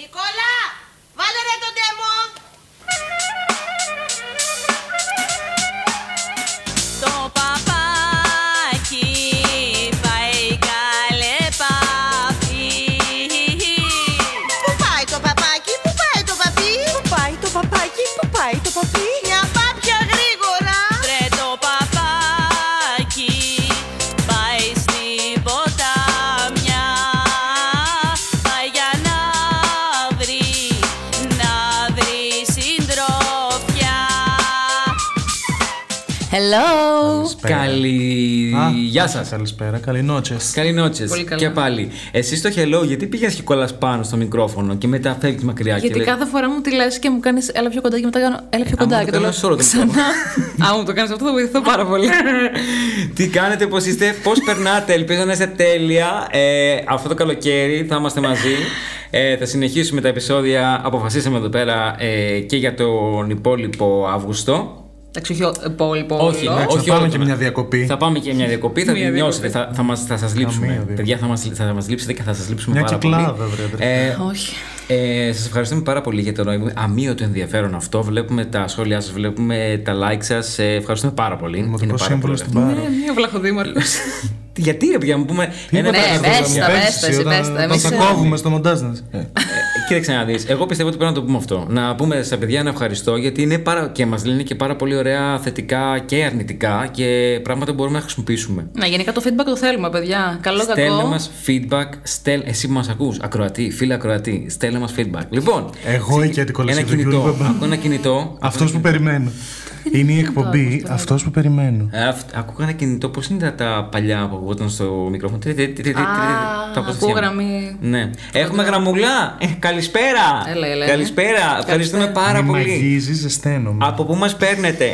Nicola! Γεια σας. Καλησπέρα, καλή νότσε. Καλή νότσε. Πολύ καλά. Και πάλι. Εσύ το hello, γιατί πήγες και κολλάς πάνω στο μικρόφωνο και μετά φεύγεις μακριά. Γιατί και λέει, κάθε φορά μου τη λες και μου κάνεις έλα πιο κοντά και μετά κάνω έλα πιο άμα κοντά. το Και το κάνω λέω σε όλο το ξανά. Αν μου το κάνεις αυτό θα βοηθηθώ πάρα πολύ. Τι κάνετε, πώς είστε, πώς περνάτε. Ελπίζω να είστε τέλεια. Ε, αυτό το καλοκαίρι θα είμαστε μαζί. Ε, θα συνεχίσουμε τα επεισόδια. Αποφασίσαμε εδώ πέρα ε, και για τον υπόλοιπο Αύγουστο. Εντάξει, όχι ο- υπόλοιπο. Όχι, όλο. ναι, θα όχι πάμε όλο και το- μια διακοπή. Θα πάμε και μια διακοπή, θα Μια την νιώσετε. διακοπή. Θα, θα, μας, θα σας λείψουμε. διακοπή. Παιδιά, θα μας, θα μας λείψετε και θα σας λείψουμε Μια πάρα κυκλάδα, πολύ. βρε, αδερφέ. Ε, Όχι. ε, σας ευχαριστούμε πάρα πολύ για το αμύωτο ενδιαφέρον αυτό. Βλέπουμε τα σχόλιά σας, βλέπουμε τα like σας. Ε, ευχαριστούμε πάρα πολύ. Δημοτικό πάρα σύμβολο πολύ στην ωραίο. Πάρο. Ναι, μια βλαχοδήμαρχος. Γιατί ρε παιδιά, να πούμε ένα Ναι, πράγμα. πες Μου τα, πες πες εσύ, τα, εσύ, όταν- πες τα. όταν Εμείς, θα ε, κόβουμε στο μοντάζ να Ε, Κοίταξε να δεις. Εγώ πιστεύω ότι πρέπει να το πούμε αυτό. Να πούμε στα παιδιά ένα ευχαριστώ γιατί είναι πάρα... και μας λένε και πάρα πολύ ωραία θετικά και αρνητικά και πράγματα που μπορούμε να χρησιμοποιήσουμε. Ναι, γενικά το feedback το θέλουμε, παιδιά. Καλό Στέλνε κακό. μας feedback. Στέλ... Εσύ που μας ακούς, ακροατή, φίλε ακροατή, στέλνε μας feedback. Λοιπόν, Εγώ εκεί την ένα κολλησία του κινητό. Γιώργου Μπαμπά. Ακούω ένα κινητό. Αυτός που περιμένω. Είναι η εκπομπή αυτός που περιμένω. Ε, αυ- Ακούγα ένα κινητό. Πώς είναι τα, τα παλιά που ακουγόταν στο μικρόφωνο; Τρι, τρι, τρι, τρι, τρι, Α, τα ακούω αποστασιάνα. γραμμή. Ναι. Έχουμε γραμμουλά. Ε, καλησπέρα. Έλα, έλα, έλα. Καλησπέρα. Ευχαριστούμε πάρα Μη πολύ. μαγίζεις, ζεσταίνομαι. Από πού μας παίρνετε;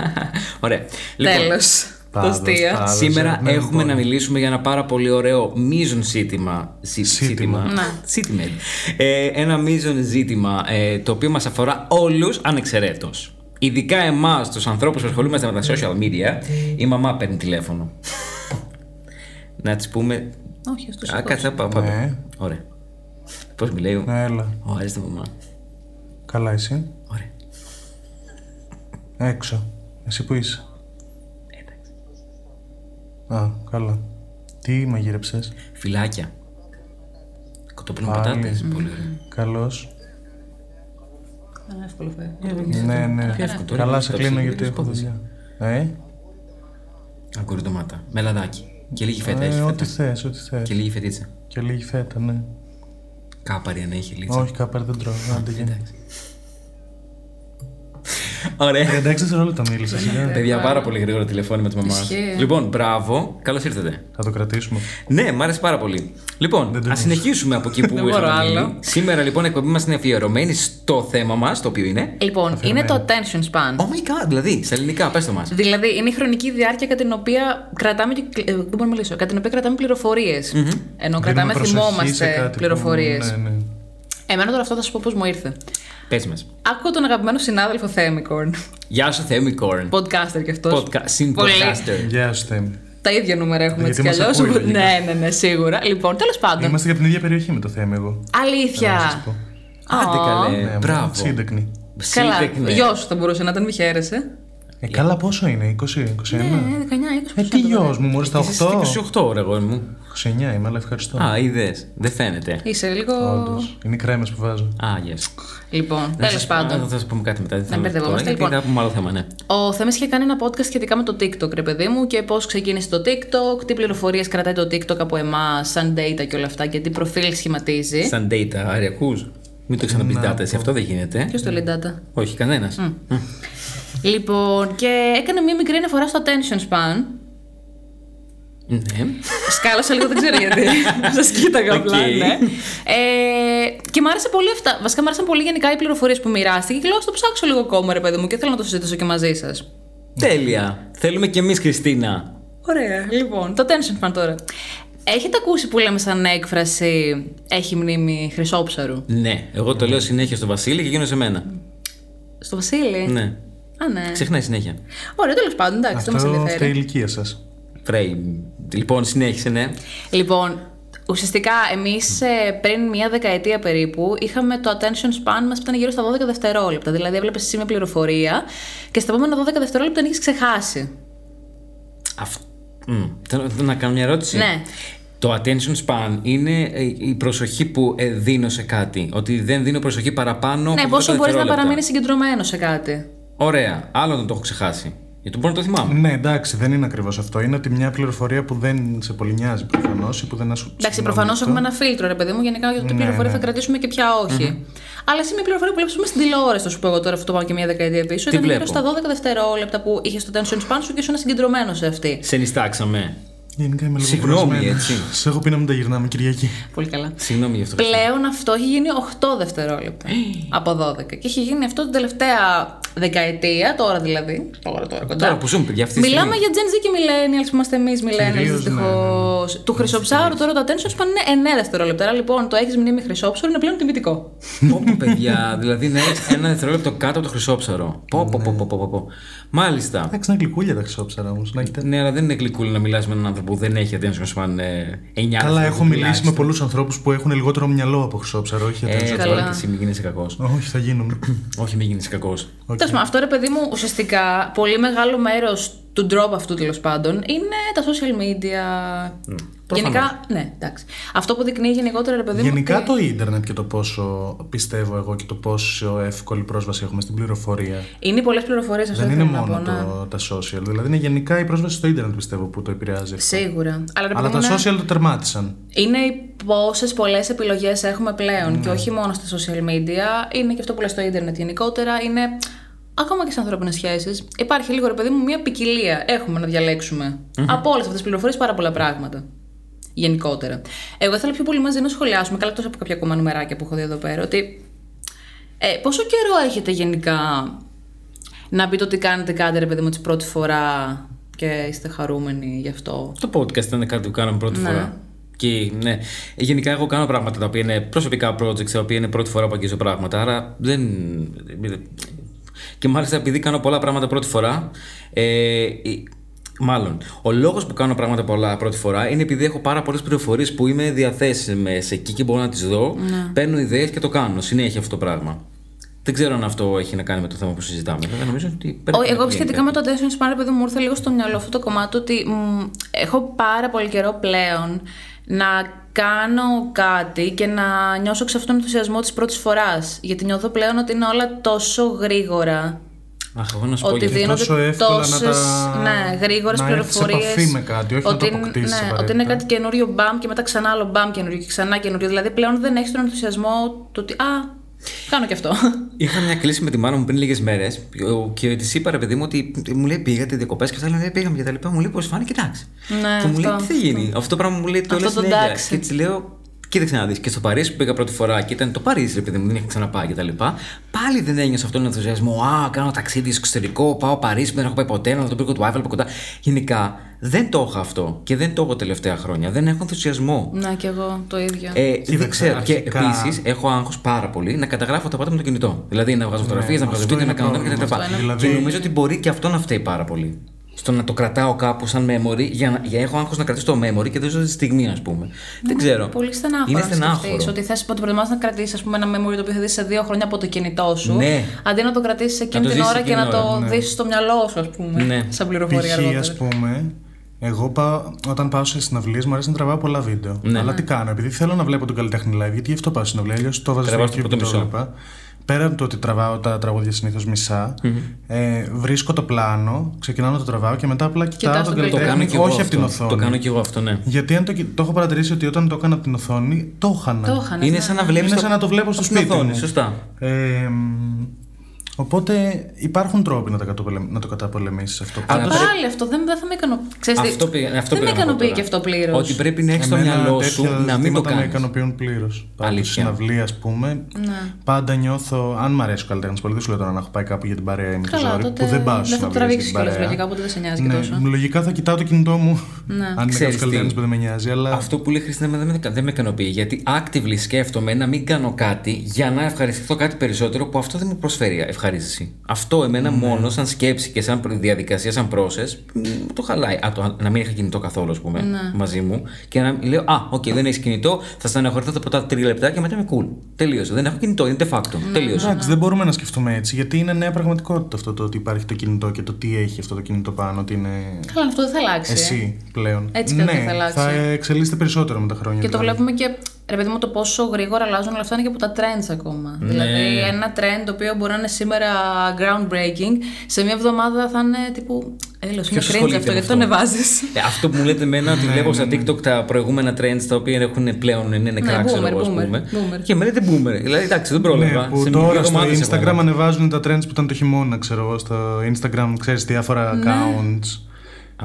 Ωραία. Λοιπόν, Τέλος. Το Πάδος, αστεία. πάδος. Σήμερα ναι, έχουμε λοιπόν. να μιλήσουμε για ένα πάρα πολύ ωραίο μείζον ζήτημα. Ζή- Ζήτημα. Ναι. Ζήτημα. Ε, ένα μείζον ζήτημα ε, το οποίο μας αφορά όλους ανεξαιρέτως. Ειδικά εμάς, τους ανθρώπους που ασχολούμαστε με τα social media, η μαμά παίρνει τηλέφωνο. να της πούμε... Όχι, ας το Α, κάτσε, πά- πάμε. Ναι. Ωραία. Πώς μιλάει. Ναι, έλα. Ω, αρέσει μαμά. Καλά, εσύ; Ωραία. Έξω. Εσύ που είσαι. Εντάξει. Α, καλά. Τι μαγείρεψες; Φυλάκια. Κοτόπουλο Πάλι. πατάτες. Πολύ ωραία. Καλώς. Είναι εύκολο φεύγει. Ναι, ναι. εύκολο. Τώρα Καλά, είναι σε το κλείνω ψυγείο γιατί της έχω υπόθεσης. δουλειά. Ε, Αγκούρι ντομάτα. Με λαδάκι. Και λίγη φέτα. έχει ε, φέτα. ό,τι θες, ό,τι θες. Και λίγη φετίτσα. Και λίγη φέτα, ναι. Κάπαρη αν έχει λίτσα. Όχι, κάπαρ δεν τρώω. Άντε, γίνει. Εντάξει. Ωραία. 36 δευτερόλεπτα μίλησα. σιγά. Παιδιά, πάρα πολύ γρήγορο τηλεφώνημα τη μαμά. Ισχύει. Λοιπόν, μπράβο. Καλώς ήρθατε. Θα το κρατήσουμε. Ναι, μ' άρεσε πάρα πολύ. Λοιπόν, Δεν το ας συνεχίσουμε από εκεί που Δεν μπορώ είχαμε μείνει. άλλο. Σήμερα λοιπόν η εκπομπή μας είναι αφιερωμένη στο θέμα μας, το οποίο είναι. Λοιπόν, είναι το attention span. Oh my god, δηλαδή, στα ελληνικά, πες το μας. Δηλαδή, είναι η χρονική διάρκεια κατά την οποία κρατάμε. και- ε, Δεν μπορώ να μιλήσω. Κατά την οποία κρατάμε πληροφορίες. Ενώ κρατάμε, Δίνουμε προσοχή σε θυμόμαστε κάτι που- πληροφορίες. Ναι, ναι. Εμένα τώρα αυτό θα σου πω πώς μου ήρθε. Πες μας. Άκουγα τον αγαπημένο συνάδελφο Θέμικορν. Γεια σου, Θέμη Κόρν. Podcaster κι αυτός. Podcast, Συμπodcaster. Γεια σου, Θέμη. Τα ίδια νούμερα έχουμε Γιατί έτσι κι μας αλλιώς. ακούει, λογικά. Ναι, ναι, ναι, σίγουρα. Λοιπόν, τέλος πάντων. Είμαστε για την ίδια περιοχή με το Θέμη, εγώ. Να σας Αλήθεια. πω. Άντε καλέ, Ναι, μπράβο. Σύντεκνη. Καλά. Σύντεκνε. Γιο σου θα μπορούσε να ήταν, μη χαίρεσαι. Ε, καλά, πόσο είναι, 20, 21. Ναι, 19-20 Ε, τι γιος μου, μόλις τα Είσαι 8. 28, ωραία, αγόρι μου. 29 είμαι, αλλά ευχαριστώ. Α, είδες. Δεν φαίνεται. Είσαι λίγο. Όντως. Είναι οι κρέμες που βάζω. Α, yes. Λοιπόν, Να τέλος σας- πάντων. Α, Θα σας πούμε κάτι μετά. Δεν Να θέλω μπερδευόμαστε, τώρα, γιατί λοιπόν. θα πούμε άλλο θέμα, ναι. Ο Θέμης είχε κάνει ένα podcast σχετικά με το TikTok, ρε παιδί μου, και πώς ξεκίνησε το TikTok, τι πληροφορίες κρατάει το TikTok από εμάς, σαν data και όλα αυτά, και τι προφίλ σχηματίζει. Σαν data, αριακούς. Μην το ξαναπείς data, εσύ αυτό δεν γίνεται. Ποιος το λέει data; Όχι, κανένας. Λοιπόν, και έκανε μία μικρή αναφορά στο attention span. Ναι. Σκάλωσα λίγο, δεν ξέρω γιατί. Σας κοίταγα απλά, Οκ. ναι. Ε, και μ' άρεσε πολύ αυτά. Βασικά, μ' άρεσαν πολύ γενικά οι πληροφορίες που μοιράστηκε και λέω, «Ας το ψάξω λίγο ακόμα, ρε παιδί μου, και θέλω να το συζητήσω και μαζί σας. Τέλεια. Θέλουμε κι εμείς, Χριστίνα. Ωραία. Λοιπόν, το attention span τώρα. Έχετε ακούσει που λέμε σαν έκφραση Έχει μνήμη χρυσόψαρου. Ναι, εγώ το λέω συνέχεια στο Βασίλη και εκείνο σε μένα. Στο Βασίλη; Ναι. Α, ναι. Ξεχνάει συνέχεια. Ωραία, τέλος πάντων, εντάξει, δεν Αυτό μα φταίει η ενδιαφέρει. ηλικία σας. Φρέι. Λοιπόν, συνέχισε, ναι. Λοιπόν, Ουσιαστικά, εμείς πριν μία δεκαετία περίπου είχαμε το attention span μας που ήταν γύρω στα 12 δευτερόλεπτα. Δηλαδή, έβλεπες εσύ μια πληροφορία και στα επόμενα 12 δευτερόλεπτα την έχει ξεχάσει. Αυ... Μμ. Θέλω να κάνω μια ερώτηση. Ναι. Το attention span είναι ε, η προσοχή που ε, δίνω σε κάτι. Ότι δεν δίνω προσοχή παραπάνω Ναι, από πόσο 10 μπορείς να δευτερόλεπτα. παραμείνεις συγκεντρωμένος σε κάτι. Ωραία. Άλλο να το έχω ξεχάσει. Γιατί μπορώ να το θυμάμαι. Ναι, εντάξει, δεν είναι ακριβώς αυτό. Είναι ότι μια πληροφορία που δεν σε πολύ νοιάζει προφανώς ή που δεν σου. Εντάξει, προφανώς έχουμε ένα φίλτρο, ρε παιδί μου, γενικά για το τι Ναι, πληροφορία ναι. θα κρατήσουμε και ποια όχι. Αλλά εσύ μια πληροφορία που βλέπεις στην τηλεόραση, θα σου πω εγώ τώρα, αυτό το πάω και μια δεκαετία πίσω, Τι ήταν γύρω βλέπω; στα 12 δευτερόλεπτα που είχες το attention span σου και ήσουν συγκεντρωμένος σε αυτή. Σε νιστάξαμε. Γενικά είμαι λίγο Συγγνώμη, κουρασμένος. έτσι. Σε έχω πει να μην τα γυρνάμε Κυριακή. Πολύ καλά. Συγγνώμη γι' αυτό. Πλέον αυτό έχει γίνει 8 δευτερόλεπτα από 12. Και έχει γίνει αυτό την τελευταία δεκαετία, τώρα δηλαδή. Τώρα, τώρα, κοντά. Τώρα που ζούμε, παιδιά, αυτή τη Μιλάμε στιγμή. για Gen Z και Millennials που είμαστε εμείς Millennials Κυρίως, ναι, δυστυχώς. Του χρυσοψάρου τώρα το attention span είναι 9 δευτερόλεπτα. Άρα λοιπόν το έχεις μνήμη χρυσόψαρο είναι πλέον τιμητικό. Πω, πω, παιδιά, δηλαδή να έχει ένα δευτερόλεπτο κάτω από το χρυσόψαρο. Πω, πω, πω, πω, πω, πω, πω. Μάλιστα. Εντάξει, να γλυκούλια τα χρυσόψαρα όμως. Να έχετε... Ναι, αλλά δεν είναι γλυκούλη να μιλάς με έναν άνθρωπο που δεν έχει attention span ε, 9 Καλά, έχω μιλήσει με πολλούς ανθρώπους που έχουν λιγότερο μυαλό από χρυσόψαρο. Όχι, Ε, attention. Καλά. τώρα και εσύ μην γίνεσαι κακός. όχι, θα γίνουμε. Όχι, μην γίνει κακός. Τέλος πάντων, αυτό ρε παιδί μου, ουσιαστικά πολύ μεγάλο μέρος του drop αυτού τέλος πάντων είναι τα social media. Γενικά, ναι, εντάξει. Αυτό που δεικνύει γενικότερα ρε παιδί μου. Γενικά ότι- το ίντερνετ και το πόσο πιστεύω εγώ και το πόσο εύκολη πρόσβαση έχουμε στην πληροφορία. Είναι πολλές πληροφορίες αυτό Δεν θέλω είναι να μόνο πω, ναι. το, τα social. Δηλαδή είναι γενικά η πρόσβαση στο ίντερνετ πιστεύω που το επηρεάζει. αυτό. Σίγουρα. Αλλά, ρε Αλλά παιδί τα μου, είναι- social το τερμάτισαν. Είναι πόσες πολλές επιλογές έχουμε πλέον Ναι. και όχι μόνο στα social media. Είναι και αυτό που λέει στο ίντερνετ γενικότερα. Είναι ακόμα και στι ανθρώπινες σχέσεις. Υπάρχει λίγο, ρε παιδί μου, μια ποικιλία. Έχουμε να διαλέξουμε από όλες αυτές τις πληροφορίες πάρα πολλά πράγματα. Γενικότερα. Εγώ ήθελα πιο πολύ μαζί να σχολιάσουμε, καλά εκτός από κάποια ακόμα νουμεράκια που έχω δει εδώ πέρα, ότι ε, πόσο καιρό έχετε γενικά να πείτε ότι κάνετε κάτι, ρε παιδί μου, τη πρώτη φορά και είστε χαρούμενοι γι' αυτό; Το podcast ήταν κάτι που κάναμε πρώτη Ναι. φορά. Και ναι, γενικά εγώ κάνω πράγματα τα οποία είναι προσωπικά projects, τα οποία είναι πρώτη φορά που αγγίζω πράγματα. Άρα δεν. Και μάλιστα επειδή κάνω πολλά πράγματα πρώτη φορά. Ε, η- μάλλον, ο λόγος που κάνω πράγματα πολλά πρώτη φορά είναι επειδή έχω πάρα πολλές πληροφορίες που είμαι διαθέσιμες εκεί και μπορώ να τις δω. Παίρνω ιδέες και το κάνω συνέχεια αυτό το πράγμα. Δεν ξέρω αν αυτό έχει να κάνει με το θέμα που συζητάμε. Βέβαια, νομίζω ότι πρέπει Ο, να εγώ γίνει σχετικά με κάτι. το attention span, επειδή μου ήρθε λίγο στο μυαλό αυτό το κομμάτι ότι μ, έχω πάρα πολύ καιρό πλέον να κάνω κάτι και να νιώσω ξαφνικά τον ενθουσιασμό της πρώτης φοράς. Γιατί νιώθω πλέον ότι είναι όλα τόσο γρήγορα. Αχ, εγώ να σου πω Ότι γιατί. δίνονται τόσο εύκολα να τόσες τα- ναι, γρήγορες να έρθεις σε πληροφορίες. επαφή με κάτι, όχι να το είναι- αποκτήσεις ναι, απαραίτητα. ότι είναι κάτι καινούριο μπαμ και μετά ξανά άλλο μπαμ καινούριο και ξανά καινούριο. Δηλαδή πλέον δεν έχεις τον ενθουσιασμό του ότι Α, κάνω και αυτό. Είχα μια κλίση με τη μάνα μου πριν λίγες μέρες και τη είπα ρε παιδί μου ότι μου λέει πήγατε διακοπές και αυτά λέει πήγαμε και τα λοιπά. Μου λέει πώς φάνηκε εντάξει. Ναι, και μου λέει αυτό, τι θα γίνει. αυτό. Αυτό το πράγμα μου λέει το Αυτό λέει το συνέχεια. εντάξει. Και της λέω Κοίταξε να δεις. Και στο Παρίσι που πήγα πρώτη φορά και ήταν το Παρίσι, ρε παιδί μου, δεν είχα ξαναπάει και τα λοιπά. Πάλι δεν ένιωσα αυτόν τον ενθουσιασμό. Α, κάνω ταξίδι στο εξωτερικό, πάω Παρίσι που δεν έχω πάει ποτέ, να δω τον πύργο του Άιφελ από κοντά. Γενικά δεν το έχω αυτό και δεν το έχω τελευταία χρόνια. Δεν έχω ενθουσιασμό. ναι, και εγώ το ίδιο. Ε, δεν Κοίταξε, ξέρω. Και αρχικά- επίσης έχω άγχος πάρα πολύ να καταγράφω τα πάντα με το κινητό. Δηλαδή να βγάζω φωτογραφίες, να βγάζω αυτό βίντεο, να είναι κάνω πρόβλημα. τέτοια κτλ. Αυτό είναι. Και Δηλαδή- νομίζω ότι μπορεί και αυτό να φταίει πάρα πολύ. Στο να το κρατάω κάπου σαν memory, για να για έχω άγχος να κρατήσω το memory και δεν ζω τη στιγμή, ας πούμε. Δεν ξέρω. Πολύ στενάχωρο. Είναι να σκεφτείς στενάχωρο. Ότι θες ότι προτιμάς να κρατήσεις πούμε, ένα memory το οποίο θα δεις σε δύο χρόνια από το κινητό σου. Ναι. Αντί να το κρατήσεις εκείνη το την ζήσεις ώρα και εκείνη να την το ώρα, δεις στο μυαλό σου, ας πούμε. Ναι. Σαν πληροφορία Π.χ. αργότερα. ας πούμε, εγώ πάω, όταν πάω σε συναυλίες μου αρέσει να τραβάω πολλά βίντεο. Ναι. Αλλά τι κάνω, επειδή θέλω να βλέπω τον καλλιτέχνη live, γιατί γι' αυτό πάω συναυλία, αλλιώς το βάζω στο Τραβάς το YouTube πρώτο και το μισό. βλέπα. Πέρα από το ότι τραβάω τα τραγούδια συνήθως ε, βρίσκω το πλάνο, ξεκινάω να το τραβάω και μετά απλά κοιτάω Κοιτάς τον τον Το καλλιτέχνη, κάνω και εγώ όχι από την αυτό. οθόνη. Το κάνω και εγώ αυτό, ναι. Γιατί αν το, κοι- το έχω παρατηρήσει ότι όταν το έκανα από την οθόνη, το είχανα. Το είχαν. Είναι σαν να βλέπεις. Είναι σαν να το βλέπω στο σπίτι μου. Σωστά. Ε, μ, οπότε υπάρχουν τρόποι να, τα καταπολεμ... να το καταπολεμήσεις αυτό. Αλλά Πάλι πρέπει- αυτό δεν, δεν θα με ικανοποιήσει. Αυτό πήγα- αυτό δεν με πήγα να πω ικανοποιεί τώρα. και αυτό πλήρως. Ότι πρέπει να έχεις στο Εμένα μυαλό σου τέτοια να μην το ζητήματα με κάνεις. ικανοποιούν πλήρως. Στη Αλήθεια. συναυλία, ας πούμε, Ναι. πάντα νιώθω. Αν μ' αρέσει ο καλλιτέχνη πολύ, δεν σου λέω τώρα να έχω πάει κάπου για την παρέα ή Καλά, ζόρι, τότε που δεν πάω δεν στι θα το συναυλίε. τραβήξεις κιόλα λογικά, οπότε δεν σε νοιάζει και Ναι, τόσο. λογικά θα κοιτάω το κινητό μου. Ναι. Αν είναι Ξέρεις κάποιος τι. καλλιτέχνη που δεν με νοιάζει. Αλλά Αυτό που λέει η Χριστίνα δεν με, δεν με ικανοποιεί. Γιατί actively σκέφτομαι να μην κάνω κάτι για να ευχαριστηθώ κάτι περισσότερο που αυτό δεν μου προσφέρει ευχαρίστηση. ευχαρίστηση. Αυτό εμένα μόνο σαν σκέψη και σαν διαδικασία, σαν process, μ, το χαλάει. Α, το, να μην είχα κινητό καθόλου, ας πούμε, μαζί μου και να λέω Α, οκ, δεν έχεις κινητό, θα στεναχωρηθώ τα πρώτα τρία λεπτά και μετά είμαι cool. Τελείωσε. Δεν έχω κινητό, είναι de facto. Τελείωσε. Εντάξει, δεν μπορούμε να σκεφτούμε έτσι, γιατί είναι νέα πραγματικότητα αυτό το ότι υπάρχει το κινητό και το τι έχει αυτό το κινητό πάνω, ότι είναι Καλά, αυτό δεν θα αλλάξει. ε. εσύ πλέον. Έτσι κι αλλιώς ναι, θα αλλάξει. θα εξελίσσεται περισσότερο με τα χρόνια. Και το δηλαδή. βλέπουμε και, ρε παιδί μου, το πόσο γρήγορα αλλάζουν όλα αυτά είναι και από τα trends ακόμα. Ναι. Δηλαδή, ένα trend το οποίο μπορεί να είναι σήμερα groundbreaking, σε μια εβδομάδα θα είναι τύπου. Έλο, είναι Ποιος cringe ασχολείται αυτό, με γιατί το αυτό; ανεβάζεις. Ε, αυτό που μου λέτε εμένα ότι βλέπω στα TikTok τα προηγούμενα trends τα οποία έχουν πλέον είναι νεκρά, Ναι, ξέρω boomer, εγώ, ας boomer, πούμε. boomer. Και με λέτε boomer. Δηλαδή, εντάξει, δεν πρόλαβα. Ναι, που Σε τώρα δύο στο εβδομάδες έχω Instagram ένα. ανεβάζουν τα trends που ήταν το χειμώνα, ξέρω εγώ. Στο Instagram ξέρεις διάφορα Ναι. accounts.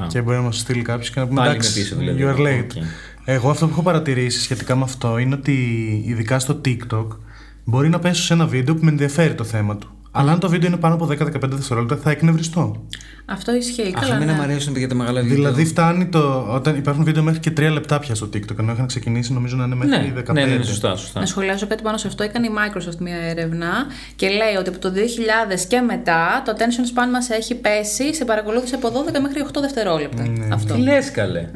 Και μπορεί να μας στείλει κάποιος και να πούμε Πάλι εντάξει, είμαι πίσω, δηλαδή. you are late. Οκ. Εγώ αυτό που έχω παρατηρήσει σχετικά με αυτό είναι ότι ειδικά στο TikTok μπορεί να πέσω σε ένα βίντεο που με ενδιαφέρει το θέμα του. Αλλά αν το βίντεο είναι πάνω από 10-15 δευτερόλεπτα θα εκνευριστώ. Αυτό ισχύει. Αχ, Καλά, εμένα ναι. μου αρέσουν για τα μεγάλα βίντεο. Δηλαδή φτάνει το. Όταν υπάρχουν βίντεο μέχρι και 3 λεπτά πια στο TikTok, ενώ είχαν ξεκινήσει νομίζω να είναι μέχρι Ναι, 15. ναι, ναι, ναι, σωστά, σωστά. Να σχολιάσω κάτι πάνω σε αυτό. Έκανε η Microsoft μια έρευνα και λέει ότι από το 2000 και μετά το attention span μας έχει πέσει σε παρακολούθηση από 12 μέχρι 8 δευτερόλεπτα. Αυτό. Τι λες, καλέ.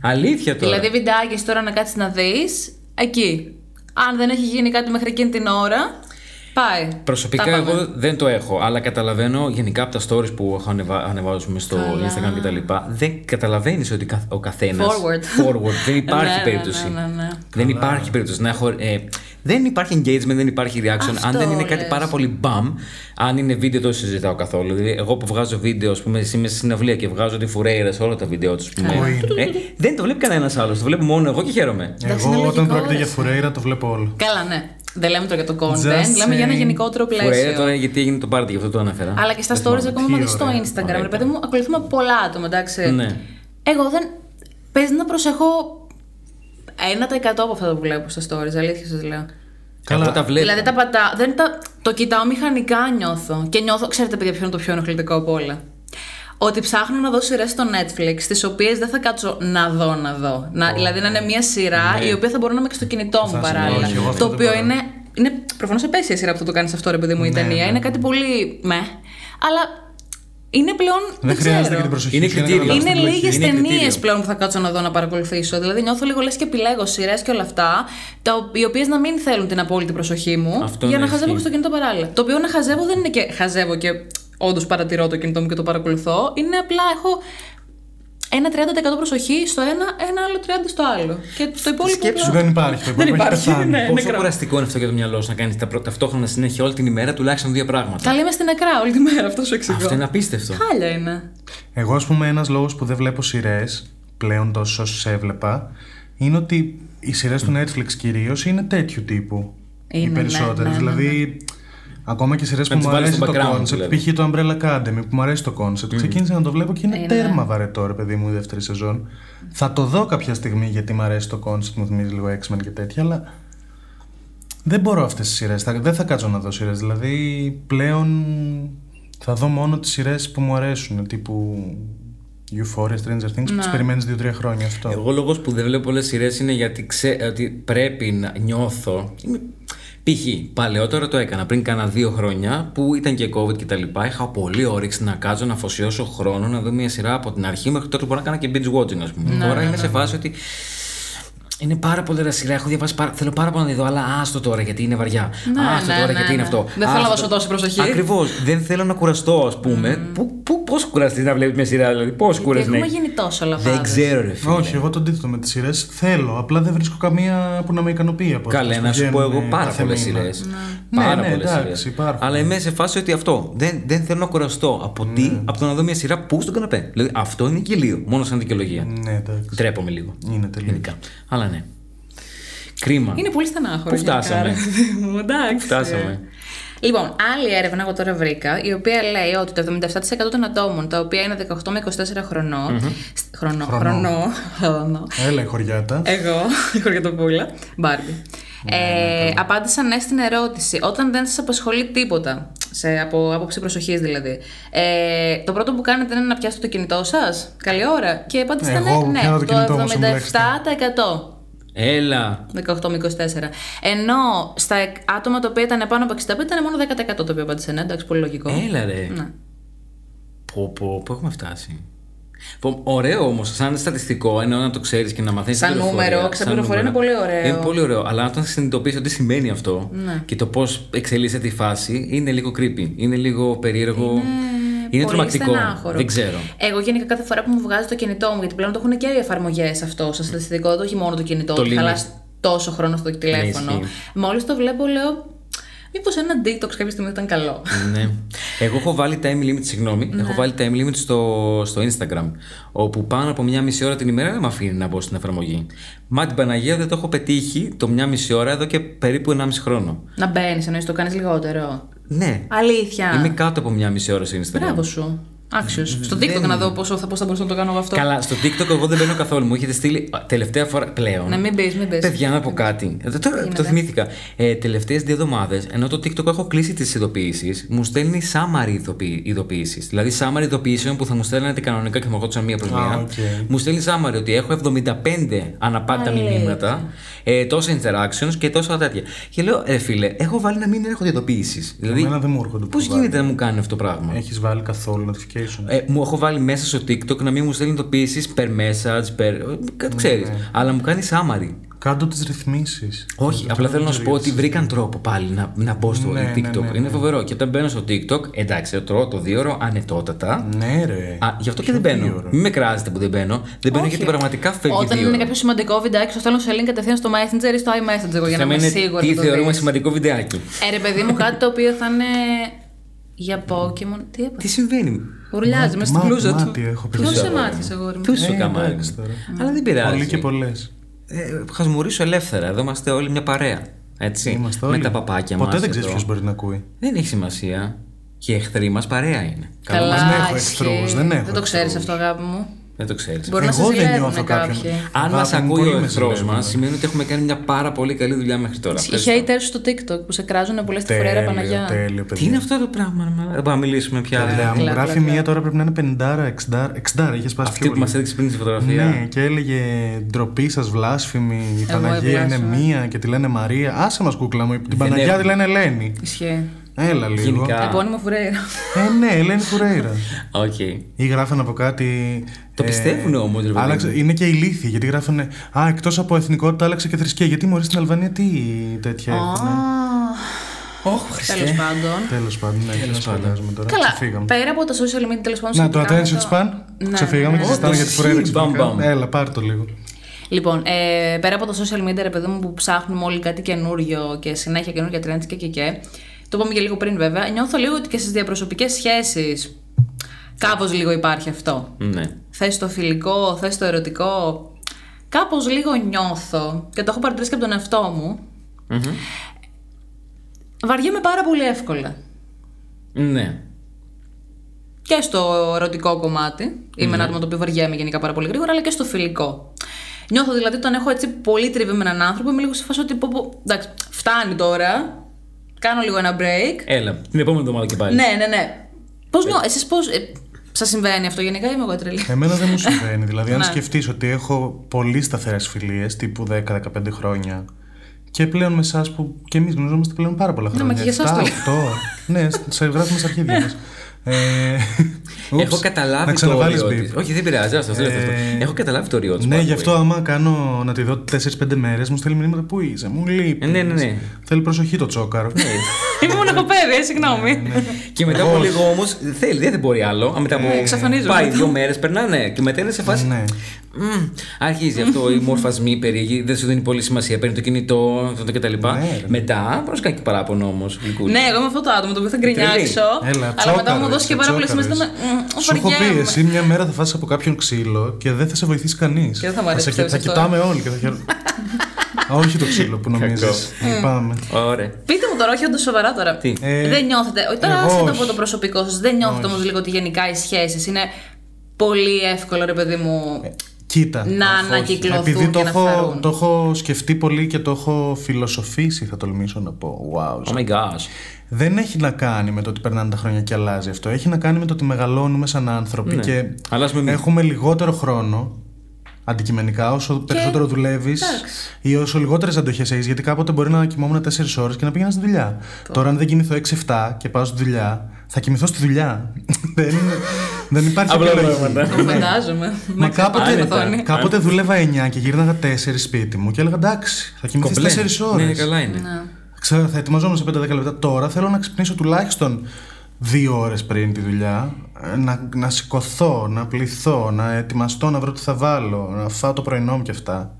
Αλήθεια τώρα. Δηλαδή, βιντεάκι τώρα να κάτσεις να δεις εκεί. Αν δεν έχει γίνει κάτι μέχρι εκείνη την ώρα, πάει. Προσωπικά Τα πάμε. εγώ δεν το έχω, αλλά καταλαβαίνω γενικά από τα stories που έχω ανεβα... ανεβάζουμε στο Καλά. Instagram κτλ. Δεν καταλαβαίνεις ότι κα- ο καθένας. Forward. Forward. Δεν υπάρχει Ναι, ναι, περίπτωση. ναι, ναι, ναι. Δεν υπάρχει περίπτωση να έχω. Ε, δεν υπάρχει engagement, δεν υπάρχει reaction. Αυτό αν δεν είναι κάτι λες. πάρα πολύ μπαμ, αν είναι βίντεο, δεν το συζητάω καθόλου. Δηλαδή, εγώ που βγάζω βίντεο, ας πούμε, εσύ είμαι στη συναυλία και βγάζω τη φουρέιρα σε όλα τα βίντεο τους. Ε, δεν το βλέπει κανένας άλλος. Το βλέπω μόνο εγώ και χαίρομαι. Εντάξει, είναι Εγώ όταν λογικό, πρόκειται για ρε. φουρέιρα το βλέπω όλο. Καλά, ναι. Δεν λέμε τώρα για το content, Just λέμε για ένα saying. γενικότερο Φουρέιρα πλαίσιο. τώρα γιατί έγινε το πάρτι, γι' αυτό το αναφέρα. Αλλά και στα stories, ακόμα Τι και στο ωραία. Instagram. Ωραία Ρε παιδί μου, ακολουθούμε πολλά άτομα, εντάξει. Ναι. Εγώ δεν. Παίζει να προσεχώ 1% από αυτά που βλέπω στα stories, αλήθεια σας λέω. Καλά. Εγώ τα βλέπω. Δηλαδή τα πατά, δεν τα, το κοιτάω μηχανικά νιώθω. Και νιώθω, ξέρετε παιδιά ποιο είναι το πιο ενοχλητικό από όλα. Ότι ψάχνω να δω σειρές στο Netflix, τις οποίες δεν θα κάτσω να δω, να δω. Να, δηλαδή να είναι μια σειρά η οποία θα μπορώ να είμαι και στο κινητό μου παράλληλα. όχι, εγώ αυτό το δεν οποίο μπορώ. είναι, είναι προφανώς επέσια σειρά που θα το κάνεις αυτό, ρε παιδί μου, η ταινία. Είναι κάτι πολύ με. Αλλά είναι πλέον. Δεν Δεν, χρειάζεται ξέρω. και την προσοχή. Είναι σου για να κριτήριο. καταλάβεις Είναι την λίγες επιλογή. Είναι ταινίες κριτήριο. πλέον που θα κάτσω να δω να παρακολουθήσω. Δηλαδή νιώθω λίγο λες και επιλέγω σειρές και όλα αυτά, τα, ο- οι οποίες να μην θέλουν την απόλυτη προσοχή μου Αυτό για ναι, να χαζεύω ισχύει. και στο κινητό παράλληλα. Το οποίο να χαζεύω δεν είναι και χαζεύω και όντως παρατηρώ το κινητό μου και το παρακολουθώ. Είναι απλά έχω ένα 30% προσοχή στο ένα, ένα άλλο 30% στο άλλο. Και το υπόλοιπο. Σκέψου, απλά- Δεν υπάρχει. Το Δεν υπόλοιπο έχει υπάρχει, πεθάνει. ναι. Πόσο νεκρό. κουραστικό είναι αυτό για το μυαλό σου να κάνεις ταυτόχρονα συνέχεια όλη την ημέρα τουλάχιστον δύο πράγματα; Καλή είμαι στην νεκρά όλη τη μέρα, αυτό σου εξηγώ. Αυτό είναι απίστευτο. Χάλια είναι. Εγώ, ας πούμε, ένας λόγος που δεν βλέπω σειρές πλέον τόσο όσες έβλεπα είναι ότι οι σειρές του Netflix κυρίως είναι τέτοιου τύπου. Είναι, οι ναι, περισσότερες. ναι, ναι, δηλαδή, ακόμα και σειρές που τις μου βάλεις αρέσει στο το background, concept, δηλαδή. π.χ. το Umbrella Academy που μου αρέσει το concept, ξεκίνησα να το βλέπω και είναι Είναι, τέρμα ναι. βαρετό, ρε παιδί μου, η δεύτερη σεζόν. Θα το δω κάποια στιγμή γιατί μου αρέσει το concept, μου θυμίζει λίγο X-Men και τέτοια, αλλά δεν μπορώ αυτές τις σειρές. Δεν θα κάτσω να δω σειρές. Δηλαδή, πλέον θα δω μόνο τις σειρές που μου αρέσουν. Τύπου Euphoria, Stranger Things, που τι περιμένεις 2-3 χρόνια αυτό. Εγώ λόγος που δεν βλέπω πολλές σειρές είναι γιατί ξέ, ότι πρέπει να νιώθω. Είμαι- Π.χ. παλαιότερα το έκανα πριν κάνα δύο χρόνια που ήταν και COVID και τα λοιπά. Είχα πολύ όρεξη να κάτσω να αφοσιώσω χρόνο να δω μια σειρά από την αρχή μέχρι τώρα. Μπορώ να κάνω και binge watching, ας πούμε. τώρα είμαι σε φάση ότι είναι πάρα πολύ ωραία σειρά. Έχω διαβάσει πάρα... Θέλω πάρα πολύ να τη δω, αλλά άστο τώρα γιατί είναι βαριά. Ναι, άστο ναι, τώρα ναι, γιατί είναι ναι. αυτό. Δεν θέλω να Άστο δώσω το- τόση προσοχή. Ακριβώς. Δεν θέλω να κουραστώ, ας πούμε. Πού, πού, πώς κουραστείς να βλέπεις μια σειρά, δηλαδή. Πώς Γιατί κουραστείς. έχουμε γίνει τόσο λαβάδες. Δεν ξέρω, ρε φίλε. Όχι, εγώ το αντίθετο με τις σειρές θέλω. Απλά δεν βρίσκω καμία που να με ικανοποιεί από Καλέ, αυτές να που σου πω εγώ βγαίνουν πάρα κάθε πολλές μήνα. σειρές. Ναι, Πάρα ναι, πολλές εντάξει, σειρές. υπάρχουν. Αλλά είμαι σε φάση ότι αυτό. Δεν, δεν θέλω να κουραστώ. Από Ναι. τι, από το να δω μια σειρά που στον καναπέ. Δηλαδή αυτό είναι γελίο. Μόνο σαν δικαιολογία. Ναι, εντάξει. Τρέπομαι λίγο. Είναι τελείως. Γενικά. Αλλά ναι. Κρίμα. Είναι πολύ στενάχωρος. Πού φτάσαμε; γενικά, ρε παιδί μου, Εντάξει. Φτάσαμε. Λοιπόν, άλλη έρευνα εγώ τώρα βρήκα, η οποία λέει ότι το 77% των ατόμων, τα οποία είναι 18 με 24 χρονών. σ- Χρονό. Χρονό. χρονό, Έλα, η χωριάτα. Εγώ, η χωριατοπούλα, Μπάρμπι. Ναι, Ε, απάντησαν ναι στην ερώτηση. Όταν δεν σας απασχολεί τίποτα, σε, από άποψη προσοχής δηλαδή, ε, το πρώτο που κάνετε είναι να πιάσετε το κινητό σας. Καλή ώρα. Και η απάντηση Εγώ ήταν ναι, πιάνω το το κινητό μου, σε 77%. Έλα. 18 με 24. Ενώ στα εκ- άτομα τα οποία ήταν πάνω από 65 ήταν μόνο 10% το οποίο απάντησε ναι, εντάξει, πολύ λογικό. Έλα ρε. Ναι. Πω, πω, πού έχουμε φτάσει; Πω, ωραίο όμως, σαν στατιστικό, ενώ να το ξέρεις και να μαθαίνεις. Σαν νούμερο, σαν πληροφορία είναι πολύ ωραίο. Είναι πολύ ωραίο. Αλλά όταν συνειδητοποιήσει ότι σημαίνει αυτό Ναι. και το πώς εξελίσσεται η φάση, είναι λίγο creepy. Είναι λίγο περίεργο. Είναι, πολύ τρομακτικό. στενάχωρο. Δεν ξέρω. Εγώ γενικά κάθε φορά που μου βγάζει το κινητό μου, γιατί πλέον το έχουν και οι εφαρμογές αυτό σαν στατιστικό, δεν το έχει μόνο το κινητό, Το ότι limit. χαλάς τόσο χρόνο στο τηλέφωνο. ισχύει. Μόλις το βλέπω, λέω. Μήπως ένα TikTok κάποια στιγμή ήταν καλό. ναι. Εγώ έχω βάλει time limit, συγγνώμη, Ναι. έχω βάλει time limit στο, στο Instagram. Όπου πάνω από μια μισή ώρα την ημέρα δεν με αφήνει να μπω στην εφαρμογή. Μα την Παναγία δεν το έχω πετύχει το μια μισή ώρα εδώ και περίπου 1,5 χρόνο. να μπαίνεις, εννοείς το κάνεις λιγότερο. Ναι. Αλήθεια. Είμαι κάτω από μια μισή ώρα στο Instagram. Μπράβο σου. Άξιος. Στο TikTok να δω πόσο θα, πώς θα μπορούσα να το κάνω εγώ αυτό. Καλά, στο TikTok εγώ δεν μπαίνω καθόλου. Μου έχετε στείλει α, τελευταία φορά πλέον. Ναι, μην πει, μην πει. Παιδιά, να πω κάτι. Ε, Τώρα το θυμήθηκα. Ε, Τελευταίες δύο εβδομάδες, ενώ το TikTok έχω κλείσει τις ειδοποιήσεις, μου στέλνει summary ειδοποιήσεις. Δηλαδή, summary ειδοποιήσεων που θα μου στέλνετε κανονικά και μου ερχόντουσαν μία προς Α, μία. οκ. Μου στέλνει summary ότι έχω 75 αναπάντητα Αλήθεια. μηνύματα, ε, τόσα interactions και τόσα τέτοια. Και λέω, ε, φίλε, έχω βάλει να μην έρχονται ειδοποιήσεις. Δηλαδή, Εμένα δεν μου έρχονται πώς που βάλει. γίνεται να μου κάνει αυτό το πράγμα; Έχεις βάλει καθόλου notification. Ε, μου έχω βάλει μέσα στο TikTok να μην μου στέλνει ειδοποιήσεις per message, per. Κάτι ξέρεις. Αλλά μου κάνει summary. Κάντο τις ρυθμίσεις. Όχι, απλά θέλω να σου πω ότι βρήκαν τρόπο πάλι να, να μπω στο Ναι, ναι, TikTok. ναι, ναι. Είναι φοβερό. Και όταν μπαίνω στο TikTok, εντάξει, τρώω το δύο ώρο ανετότατα. Ναι, ρε. Α, γι' αυτό και δεν μπαίνω. δύο ώρο; Μην με κράζετε που δεν μπαίνω. Δεν μπαίνω γιατί πραγματικά φεύγει Όταν δύο είναι ώρο. κάποιο σημαντικό βιντεάκι, στο στέλνω σε link κατευθείαν στο Messenger ή στο iMessage εγώ για να θέμα είμαι είναι σίγουρη. τι ότι το θεωρούμε δεις. σημαντικό βιντεάκι. Ε, ρε παιδί μου, κάτι το οποίο θα είναι για Pokemon. Τι έπαθε. Τι συμβαίνει; Ουρλιάζει μέσα στην Μάτι, μπλούζα του. μάτι έχω Ποιο πει. σε μάτιασε, αγόρι μου. Πού σου Ε, καμάρι. εντάξει τώρα. Αλλά δεν πειράζει. Πολλοί και πολλές. Ε, χασμουρίσω ελεύθερα. Εδώ είμαστε όλοι μια παρέα. Έτσι. Είμαστε Με όλοι. τα παπάκια μας. Ποτέ δεν ξέρεις ποιος μπορεί να ακούει. Δεν έχει σημασία. Και οι εχθροί μας παρέα είναι. Καλό Καλά, μας- δεν έχω ισχύει. εχθρούς, δεν έχω Δεν το ξέρεις εχθρούς. αυτό, αγάπη μου. Δεν το ξέρεις. Μπορεί να σε Εγώ δεν ζηλεύουν νιώθω κάποιον. κάποιοι. Αν μας Αγάπη μου, ακούει πολύ ο με εχθρός μας, ζηλεύουν. σημαίνει ότι έχουμε κάνει μια πάρα πολύ καλή δουλειά μέχρι τώρα. Οι Ευχαριστώ. haters στο TikTok που σε κράζουν πολλές τη φορέρα Τέλειο, Παναγιά. τέλειο, Τι είναι αυτό το πράγμα, ρε μαλάκα; δεν μπορούμε να μιλήσουμε πια. Παιδιά, μου Κλα, γράφει κλα, κλα. μία τώρα πρέπει να είναι 50, 60, 60 είχε σπάσει Αυτή πιο που μας πολύ. έδειξε πριν τη φωτογραφία. Ναι, και έλεγε ντροπή σας, βλάσφημη. Η Εγώ Παναγία είναι ευλάσφημη. μία και τη λένε Μαρία. Άσε μας κούκλα μου. Την Δεν Παναγιά έχω. τη λένε Ελένη. Ισχύει. Έλα λίγο. Γενικά. Επώνυμο Φουρέιρα. Ε, ναι, Ελένη Φουρέιρα. Οκ. Ή γράφανε από κάτι. Το πιστεύουνε όμως, ρε παιδί άλλαξε- μου. Είναι και ηλίθιοι γιατί γράφανε. Α, εκτός από εθνικότητα άλλαξε και θρησκεία. Γιατί μόλι στην Αλβανία τι τέτοια έχουν. Όχι, Τέλος πάντων. Τέλος πάντων, ναι, δεν σχολιάζουμε τώρα. Καλά, Ξεφύγαμε. πέρα από τα social media τέλος πάντων. Να, το σχετικά με attention span. Ναι, Ξεφύγαμε ναι. και συζητάμε Ω, για το τη Φουρέιρα συ, μπαμ, ξαφνικά. μπαμ. Έλα, πάρ το λίγο. Λοιπόν, ε, πέρα από τα social media, ρε παιδί μου, που ψάχνουμε όλοι κάτι καινούριο και συνέχεια καινούργια trends και και και. Το είπαμε και λίγο πριν βέβαια. Νιώθω λίγο ότι και στις διαπροσωπικές σχέσεις κάπως λίγο υπάρχει αυτό. Ναι. Θες το φιλικό, θες το ερωτικό. Κάπως λίγο νιώθω και το έχω παρατηρήσει και από τον εαυτό μου. Βαριέμαι πάρα πολύ εύκολα. Ναι. Και στο ερωτικό κομμάτι. Είμαι ένα άτομο το οποίο βαριέμαι γενικά πάρα πολύ γρήγορα, αλλά και στο φιλικό. Νιώθω δηλαδή όταν έχω έτσι πολύ τριβή με έναν άνθρωπο, είμαι λίγο σε φάση ότι πω, πω, εντάξει, φτάνει τώρα. Κάνω λίγο ένα break. Έλα, την επόμενη εβδομάδα και πάλι. Ναι, ναι, ναι. Πώς νιώθω, εσείς πώς. Ε, Σας συμβαίνει αυτό γενικά ή είμαι εγώ τρελή; Εμένα δεν μου συμβαίνει. Δηλαδή, αν Ναι. σκεφτείς ότι έχω πολύ σταθερές φιλίες, τύπου 10-15 χρόνια, και πλέον με εσάς που και εμείς γνωριζόμαστε πλέον πάρα πολλά χρόνια. Ναι, μα και για εσάς το 7, 8. ναι, σε γράφουμε στα αρχίδια μας. Ε, Έχω ούψ, καταλάβει να το ξαναβάλεις όριό beep. της. Όχι, δεν πειράζει, άστο, το Ε, αυτό. Έχω καταλάβει το όριό της. Ναι, γι' αυτό άμα κάνω να τη δω 4-5 μέρες, μου στέλνει μηνύματα που είσαι, μου λείπεις. Ε, ναι, ναι, ναι. Θέλει προσοχή το τσόκαρο. Είμαι μοναχοπέδι, ε, συγγνώμη. Και μετά από λίγο όμως θέλει, δεν μπορεί άλλο. Α, Μετά από. εξαφανίζομαι. Πάει δύο μέρες, περνάνε. Και μετά είναι σε φάση. ναι. Μμμ, αρχίζει αυτό, οι μορφασμοί περίεργοι, δεν σου δίνει πολύ σημασία. Παίρνει το κινητό, αυτό κτλ. Ναι, ρε. Μετά, μπορεί να κάνει και παράπονο όμως. Ναι, εγώ είμαι αυτό το άτομο το οποίο θα γκρινιάξω. Έλα, αλλά μετά μου τσόκαρες, δώσει και πάρα πολύ σημασία. τσόκαρες. με- Σου έχω πει, βαριέμαι. εσύ μια μέρα θα φας από κάποιον ξύλο και δεν θα σε βοηθήσει κανείς. Και δεν θα μ' αρέσει, Θα, πιστεύεις θα αυτό, κοιτάμε όλοι και θα χαίρομαι. Α, όχι το ξύλο που νομίζεις. Πάμε. Ωραία. Πείτε μου τώρα, όχι όντως σοβαρά τώρα. Τι; Ε, δεν νιώθετε. Όχι τώρα, εγώ άσχετα όχι. από το προσωπικό σας, δεν νιώθετε όμως λίγο ότι γενικά οι σχέσεις είναι πολύ εύκολο, ρε παιδί μου. Κοίτα. να ανακυκλωθούν Επειδή και το να έχω, φαρούν. το έχω σκεφτεί πολύ και το έχω φιλοσοφήσει, θα τολμήσω να πω. Wow. Oh my gosh. Δεν έχει να κάνει με το ότι περνάνε τα χρόνια και αλλάζει αυτό. Έχει να κάνει με το ότι μεγαλώνουμε σαν άνθρωποι Ναι. και Αλλάζουμε εμείς. έχουμε λιγότερο χρόνο. αντικειμενικά. Όσο περισσότερο δουλεύεις εντάξει. ή όσο λιγότερες αντοχές έχεις, γιατί κάποτε μπορεί να κοιμόμουν 4 ώρες και να πήγαινα στη δουλειά. Τώρα, αν δεν κοιμηθώ 6-7 και πάω στη δουλειά, θα κοιμηθώ στη δουλειά. δεν, δεν υπάρχει Απλά επιλογή. πράγματα. Το φαντάζομαι. Μα Να ξεπεράσει κάποτε, την οθόνη. κάποτε δούλευα 9 και γύρναγα 4 σπίτι μου και έλεγα εντάξει, θα κοιμηθείς Κομπλέ. 4 ώρες. Ναι, καλά είναι. Ξέρω, θα ετοιμαζόμουν σε 5-10 λεπτά. Τώρα θέλω να ξυπνήσω τουλάχιστον δύο ώρες πριν τη δουλειά, ε, να, να σηκωθώ, να πληθώ, να ετοιμαστώ, να βρω τι θα βάλω, να φάω το πρωινό μου και αυτά.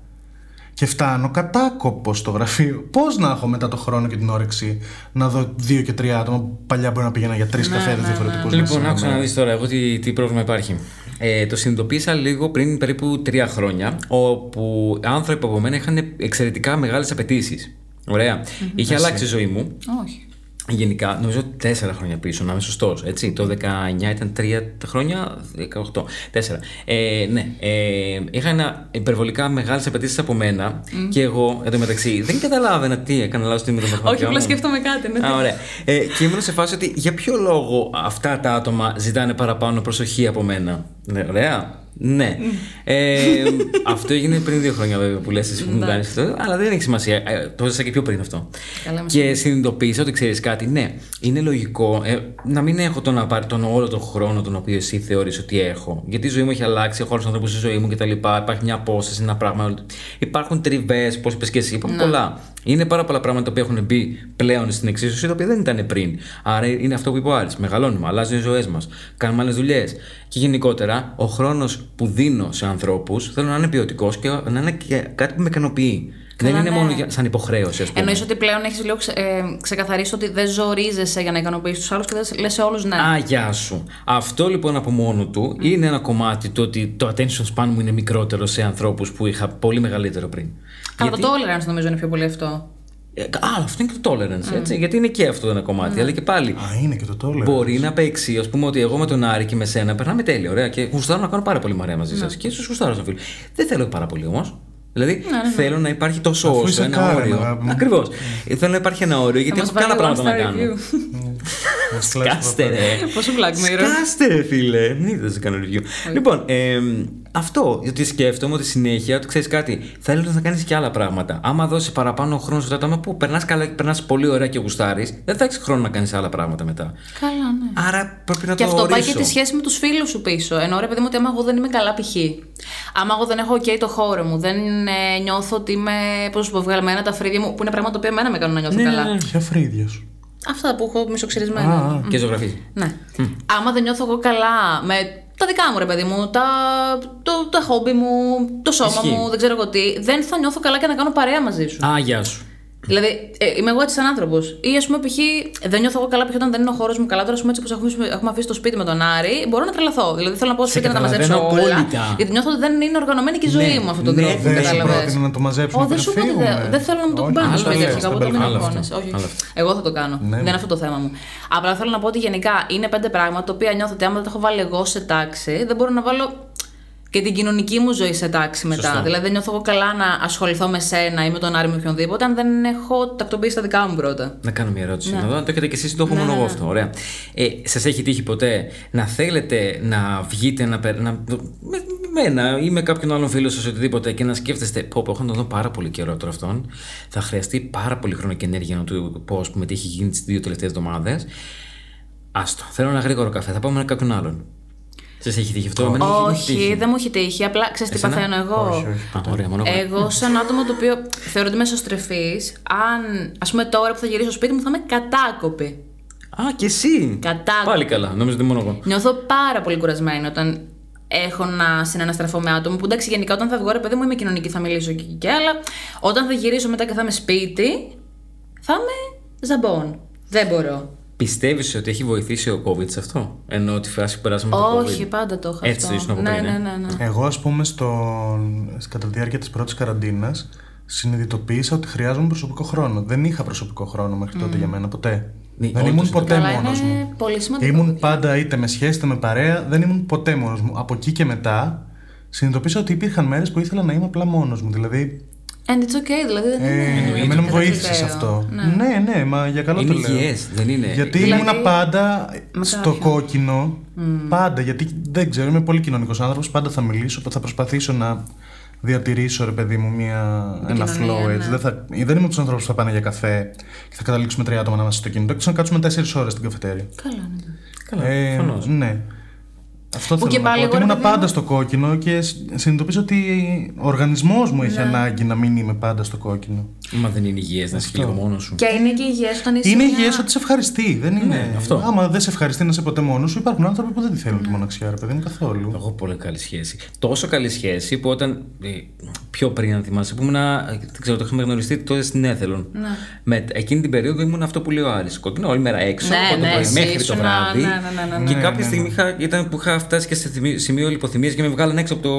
Και φτάνω κατάκοπος στο γραφείο. Πώς να έχω μετά το χρόνο και την όρεξη να δω δύο και τρία άτομα που παλιά μπορεί να πήγαινα για τρεις καφέδε διαφορετικούς. Λοιπόν, άκουσα να δεις τώρα εγώ τι, τι πρόβλημα υπάρχει. Ε, το συνειδητοποίησα λίγο πριν περίπου τρία χρόνια, όπου άνθρωποι από μένα είχαν εξαιρετικά μεγάλες απαιτήσεις. Ωραία. Είχε αλλάξει η ζωή μου. Όχι. Γενικά, νομίζω τέσσερα χρόνια πίσω, να είμαι σωστός. Έτσι. Το 19 ήταν τρία χρόνια, 18. Τέσσερα. Ε, ναι. Ε, είχα ένα υπερβολικά μεγάλες απαιτήσεις από μένα και εγώ εντωμεταξύ δεν καταλάβαινα τι έκανα λάθος τι με το Όχι, μαθηματικό απλά μου. σκέφτομαι κάτι. Ναι. Α, ωραία. Ε, και ήμουν σε φάση ότι για ποιο λόγο αυτά τα άτομα ζητάνε παραπάνω προσοχή από μένα. Ναι, ωραία. Ναι. Ε, αυτό έγινε πριν δύο χρόνια βέβαια που λες εσύ που μου κάνεις αυτό, αλλά δεν έχει σημασία. Ε, το έζησα και πιο πριν αυτό. Καλά, με και συνειδητοποίησα ότι ξέρεις κάτι, ναι, είναι λογικό ε, να μην έχω τον, απα- τον όλο τον χρόνο τον οποίο εσύ θεωρείς ότι έχω. Γιατί η ζωή μου έχει αλλάξει, έχω άλλου ανθρώπου στη ζωή μου κτλ. Υπάρχει μια απόσταση, ένα πράγμα. Υπάρχουν τριβές, πώ είπες και εσύ, υπάρχουν πολλά. Είναι πάρα πολλά πράγματα τα οποία έχουν μπει πλέον στην εξίσωση, τα οποία δεν ήταν πριν. Άρα είναι αυτό που είπε ο Άρης. Μεγαλώνουμε, αλλάζουν οι ζωές μας, κάνουμε άλλες δουλειές. Και γενικότερα, ο χρόνος που δίνω σε ανθρώπους θέλω να είναι ποιοτικός και να είναι και κάτι που με ικανοποιεί. Καλά, δεν είναι ναι. μόνο για, σαν υποχρέωση, ας πούμε. Εννοείς ότι πλέον έχεις λίγο ξε, ε, ξεκαθαρίσει ότι δεν ζορίζεσαι για να ικανοποιήσεις τους άλλους και δεν λες σε όλους ναι. Α, γεια σου. Αυτό λοιπόν από μόνο του είναι ένα κομμάτι το ότι το attention span μου είναι μικρότερο σε ανθρώπους που είχα πολύ μεγαλύτερο πριν. Καλά, το tolerance νομίζω είναι πιο πολύ αυτό. Ε, Α, αυτό είναι και το tolerance, έτσι. Γιατί είναι και αυτό ένα κομμάτι. Αλλά και πάλι. Α, είναι και το τόλε. Μπορεί να παίξει, ας πούμε, ότι εγώ με τον Άρη και με σένα περνάμε τέλεια, ωραία. Και γουστάρω να κάνω πάρα πολύ μαρέα μαζί σας. Και ίσως γουστάρω σαν φίλο. Δεν θέλω πάρα πολύ όμως. Δηλαδή θέλω να υπάρχει τόσο Αφού όσο είσαι ένα Karen, όριο. αγάπη μου. Ακριβώς. Θέλω να υπάρχει ένα όριο γιατί Θα έχω μας και άλλα βάλει πράγματα να one star κάνω. Review. Σκάστε, ρε. Πόσο Black Mirror. Σκάστε, ρε, φίλε. Μην είδε να κάνω review. Λοιπόν, εμ, αυτό. Γιατί σκέφτομαι ότι συνέχεια, ότι ξέρεις κάτι, θέλει να κάνεις και άλλα πράγματα. Άμα δώσει παραπάνω χρόνο σε αυτά τα άτομα που περνάς καλά και περνάς πολύ ωραία και γουστάρεις, δεν θα έχεις χρόνο να κάνεις άλλα πράγματα μετά. Καλά, ναι. Άρα πρέπει να Και το αυτό πάει ορίσω. και τη σχέση με τους φίλους σου πίσω. Ενώ ρε παιδί μου ότι άμα εγώ δεν είμαι καλά π.χ. Άμα εγώ δεν έχω OK το χώρο μου, δεν ε, νιώθω ότι είμαι, πώς σου πω, βγαλμένα τα φρύδια μου, που είναι πράγματα που εμένα με κάνουν να νιώθω Ναι, καλά. ναι, ναι. Ποια φρύδια σου. Αυτά που έχω μισοξυρισμένα. Και ζωγραφίζει. Ναι. Άμα δεν νιώθω εγώ καλά με τα δικά μου ρε παιδί μου, τα, το, τα χόμπι μου, το σώμα Ισχύει. μου, δεν ξέρω εγώ τι, δεν θα νιώθω καλά και να κάνω παρέα μαζί σου. Α, γεια σου. Δηλαδή, ε, είμαι εγώ έτσι σαν άνθρωπος. Ή ας πούμε, π.χ. δεν νιώθω εγώ καλά π.χ. όταν δεν είναι ο χώρος μου καλά. Τώρα, ας πούμε, έτσι όπως έχουμε, έχουμε αφήσει το σπίτι με τον Άρη, μπορώ να τρελαθώ. Δηλαδή, θέλω να πάω στο Σε σπίτι να τα μαζέψω καταλαβαίνω όλα. απόλυτα. Γιατί νιώθω ότι δεν είναι οργανωμένη και η ζωή Ναι, μου αυτόν τον ναι, τρόπο. δεν σου κατάλαβες. πρότεινα να το μαζέψουμε Ω, δεν πριν σου πω ότι φύγουμε. δεν, δεν θέλω να μου το Όχι, κουμπάνε άλλο στο σπίτι λες, αρχικά. στον Οπότε μην μπαλκόνι. αγχώνεσαι. αυτό. Όχι, Άλλο όχι. Εγώ θα το κάνω. Ναι. Δεν είναι αυτό το θέμα μου. Απλά θέλω να πω ότι γενικά είναι πέντε πράγματα τα οποία νιώθω ότι άμα δεν τα έχω βάλει εγώ σε τάξη, δεν μπορώ να βάλω και την κοινωνική μου ζωή σε τάξη μετά. Σωστό. Δηλαδή δεν νιώθω εγώ καλά να ασχοληθώ με σένα ή με τον Άρη με οποιονδήποτε, αν δεν έχω τακτοποιήσει τα δικά μου πρώτα. Να κάνω μια ερώτηση. Ναι. Να δω αν το έχετε κι εσείς ή το έχω μόνο εγώ αυτό. Ωραία. Ε, Σας έχει τύχει ποτέ να θέλετε να βγείτε να, περ- να, με με μένα ή με κάποιον άλλον φίλο σας οτιδήποτε και να σκέφτεστε. Πω, πω, έχω να τον δω πάρα πολύ καιρό τώρα αυτόν. Θα χρειαστεί πάρα πολύ χρόνο και ενέργεια να του πω, ας πούμε, τι έχει γίνει τις δύο τελευταίες εβδομάδες. Άστο. Θέλω ένα γρήγορο καφέ. Θα πάμε με κάποιον άλλον. Σα έχει τύχει αυτό, Εμένα μου έχει τύχει. Όχι, δεν μου έχει τύχει. Απλά ξέρεις τι Εσένα; παθαίνω εγώ. Όχι, όχι. Α, ωραία, μόνο εγώ. Εγώ, σαν άτομο το οποίο θεωρώ ότι είμαι εσωστρεφής, αν ας πούμε τώρα που θα γυρίσω στο σπίτι μου θα είμαι κατάκοπη. Α, και εσύ. Κατάκοπη. Πάλι καλά. Νόμιζα ότι μόνο εγώ. Νιώθω πάρα πολύ κουρασμένη όταν έχω να συναναστραφώ με άτομο. Που εντάξει, γενικά όταν θα βγω, ρε παιδί μου, είμαι κοινωνική, θα μιλήσω και εκεί και, αλλά όταν θα γυρίσω μετά και θα είμαι σπίτι, θα είμαι ζαμπόν. Δεν μπορώ. Πιστεύεις ότι έχει βοηθήσει ο COVID σε αυτό, ενώ τη φάση που περάσαμε το COVID. Όχι, πάντα το έχω Έτσι αυτό. ήσουν από ναι, πριν, ε; ναι, ναι, ναι. Εγώ, ας πούμε, στον... κατά τη διάρκεια της πρώτης καραντίνας, συνειδητοποίησα ότι χρειάζομαι προσωπικό χρόνο. Δεν είχα προσωπικό χρόνο μέχρι τότε για μένα, ποτέ. Ναι, δεν όντως ήμουν είναι ποτέ Καλά, μόνος είναι μου. πολύ σημαντικό. Ήμουν παιδιά. πάντα είτε με σχέση είτε με παρέα, δεν ήμουν ποτέ μόνος μου. Από εκεί και μετά συνειδητοποίησα ότι υπήρχαν μέρες που ήθελα να είμαι απλά μόνος μου. Δηλαδή, And it's okay, δηλαδή δεν είναι. ε, εμένα μου κατά βοήθησες σε κριτέριο. αυτό. Ναι. Ναι, ναι, μα για καλό Είναι το λέω. υγιές, δεν είναι. Γιατί Δηλαδή, ήμουνα πάντα με στο κάποιον. κόκκινο. Πάντα. Γιατί δεν ξέρω, είμαι πολύ κοινωνικός άνθρωπος. Πάντα θα μιλήσω, θα προσπαθήσω να διατηρήσω, ρε παιδί μου, μια, ένα Επικοινωνία, flow έτσι. ναι. Δεν, θα, δεν είμαι από τους ανθρώπους που θα πάνε για καφέ και θα καταλήξουμε τρία άτομα να είμαστε στο κινητό και θα κάτσουμε τέσσερις ώρες στην καφετέρια. Καλά, ναι. Καλά, Ε, προφανώς. ναι. Αυτό Που θέλω και να πάλι πω. Ότι εγώ, ρε ήμουν παιδί πάντα μου- στο κόκκινο και σ- συνειδητοποίησα ότι ο οργανισμός μου έχει Ναι. ανάγκη να μην είμαι πάντα στο κόκκινο. Μα δεν είναι υγιές να είσαι και λίγο μόνος σου. Και είναι και υγιές όταν είσαι. Είναι μια- υγιές ότι σε ευχαριστεί. Δεν είναι. Ναι, αυτό. Άμα δεν σε ευχαριστεί να είσαι ποτέ μόνος σου, υπάρχουν άνθρωποι που δεν τη θέλουν τη μοναξιά, ρε παιδί μου, καθόλου. Εγώ πολύ καλή σχέση. Τόσο καλή σχέση που όταν. ε, πιο πριν, αν θυμάσαι, που ήμουν. ε, Δεν ξέρω, το είχαμε γνωριστεί τότε στην Έθελον. Ναι. Με, εκείνη την περίοδο ήμουν αυτό που λέει ο Άρης. Κόκκινο όλη μέρα έξω. Ναι, από το ναι, πρωί εσύ μέχρι το ήσουν, βράδυ. ναι, ναι, ναι, ναι, Και ναι. κάποια Ναι, στιγμή ναι. είχα, ήταν που είχα φτάσει και σε θυμί- σημείο λιποθυμίας και με βγάλαν έξω από, το,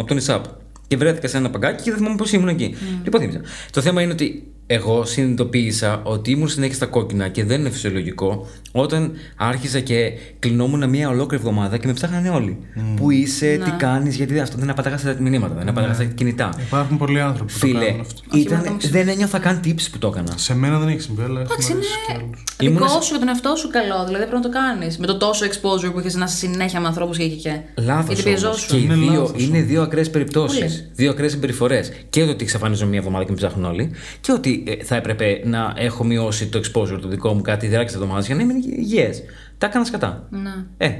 από τον ΙΣΑΠ. Και βρέθηκα σε ένα παγκάκι και δεν θυμάμαι πώς ήμουν εκεί. Λιποθύμησα. Το θέμα είναι ότι εγώ συνειδητοποίησα ότι ήμουν συνέχεια στα κόκκινα και δεν είναι φυσιολογικό όταν άρχισα και κλεινόμουν μια ολόκληρη εβδομάδα και με ψάχνανε όλοι. Πού είσαι, τι κάνεις, γιατί αυτό δεν απαντάγα στα μηνύματα, δεν απαντάγα στα κινητά. Υπάρχουν πολλοί άνθρωποι που το Φίλε, κάνουν αυτό. ήταν, μόνο το δεν ένιωθα καν τύψη που το έκανα. Σε μένα δεν έχει συμβεί, αλλά Εντάξει, έχουμε είναι ρωτήσει κι άλλους. Ήμουνα δικό σε- σου για τον εαυτό σου καλό. Δηλαδή πρέπει να το κάνεις. Με το τόσο exposure που είχες να είσαι συνέχεια με ανθρώπους και εκεί και. Λάθος. Γιατί πιεζόσουν. Και οι Είναι δύο, λάθος είναι δύο ακραίες περιπτώσεις. Πολύ. Δύο ακραίες συμπεριφορές. Και το ότι εξαφανίζω μία εβδομάδα και με ψάχνουν όλοι. Και ότι ε, θα έπρεπε να έχω μειώσει το exposure το δικό μου κάτι τη διάρκεια της εβδομάδας για να είμαι υγιές. Τα έκανα σκατά. Ναι. Ε,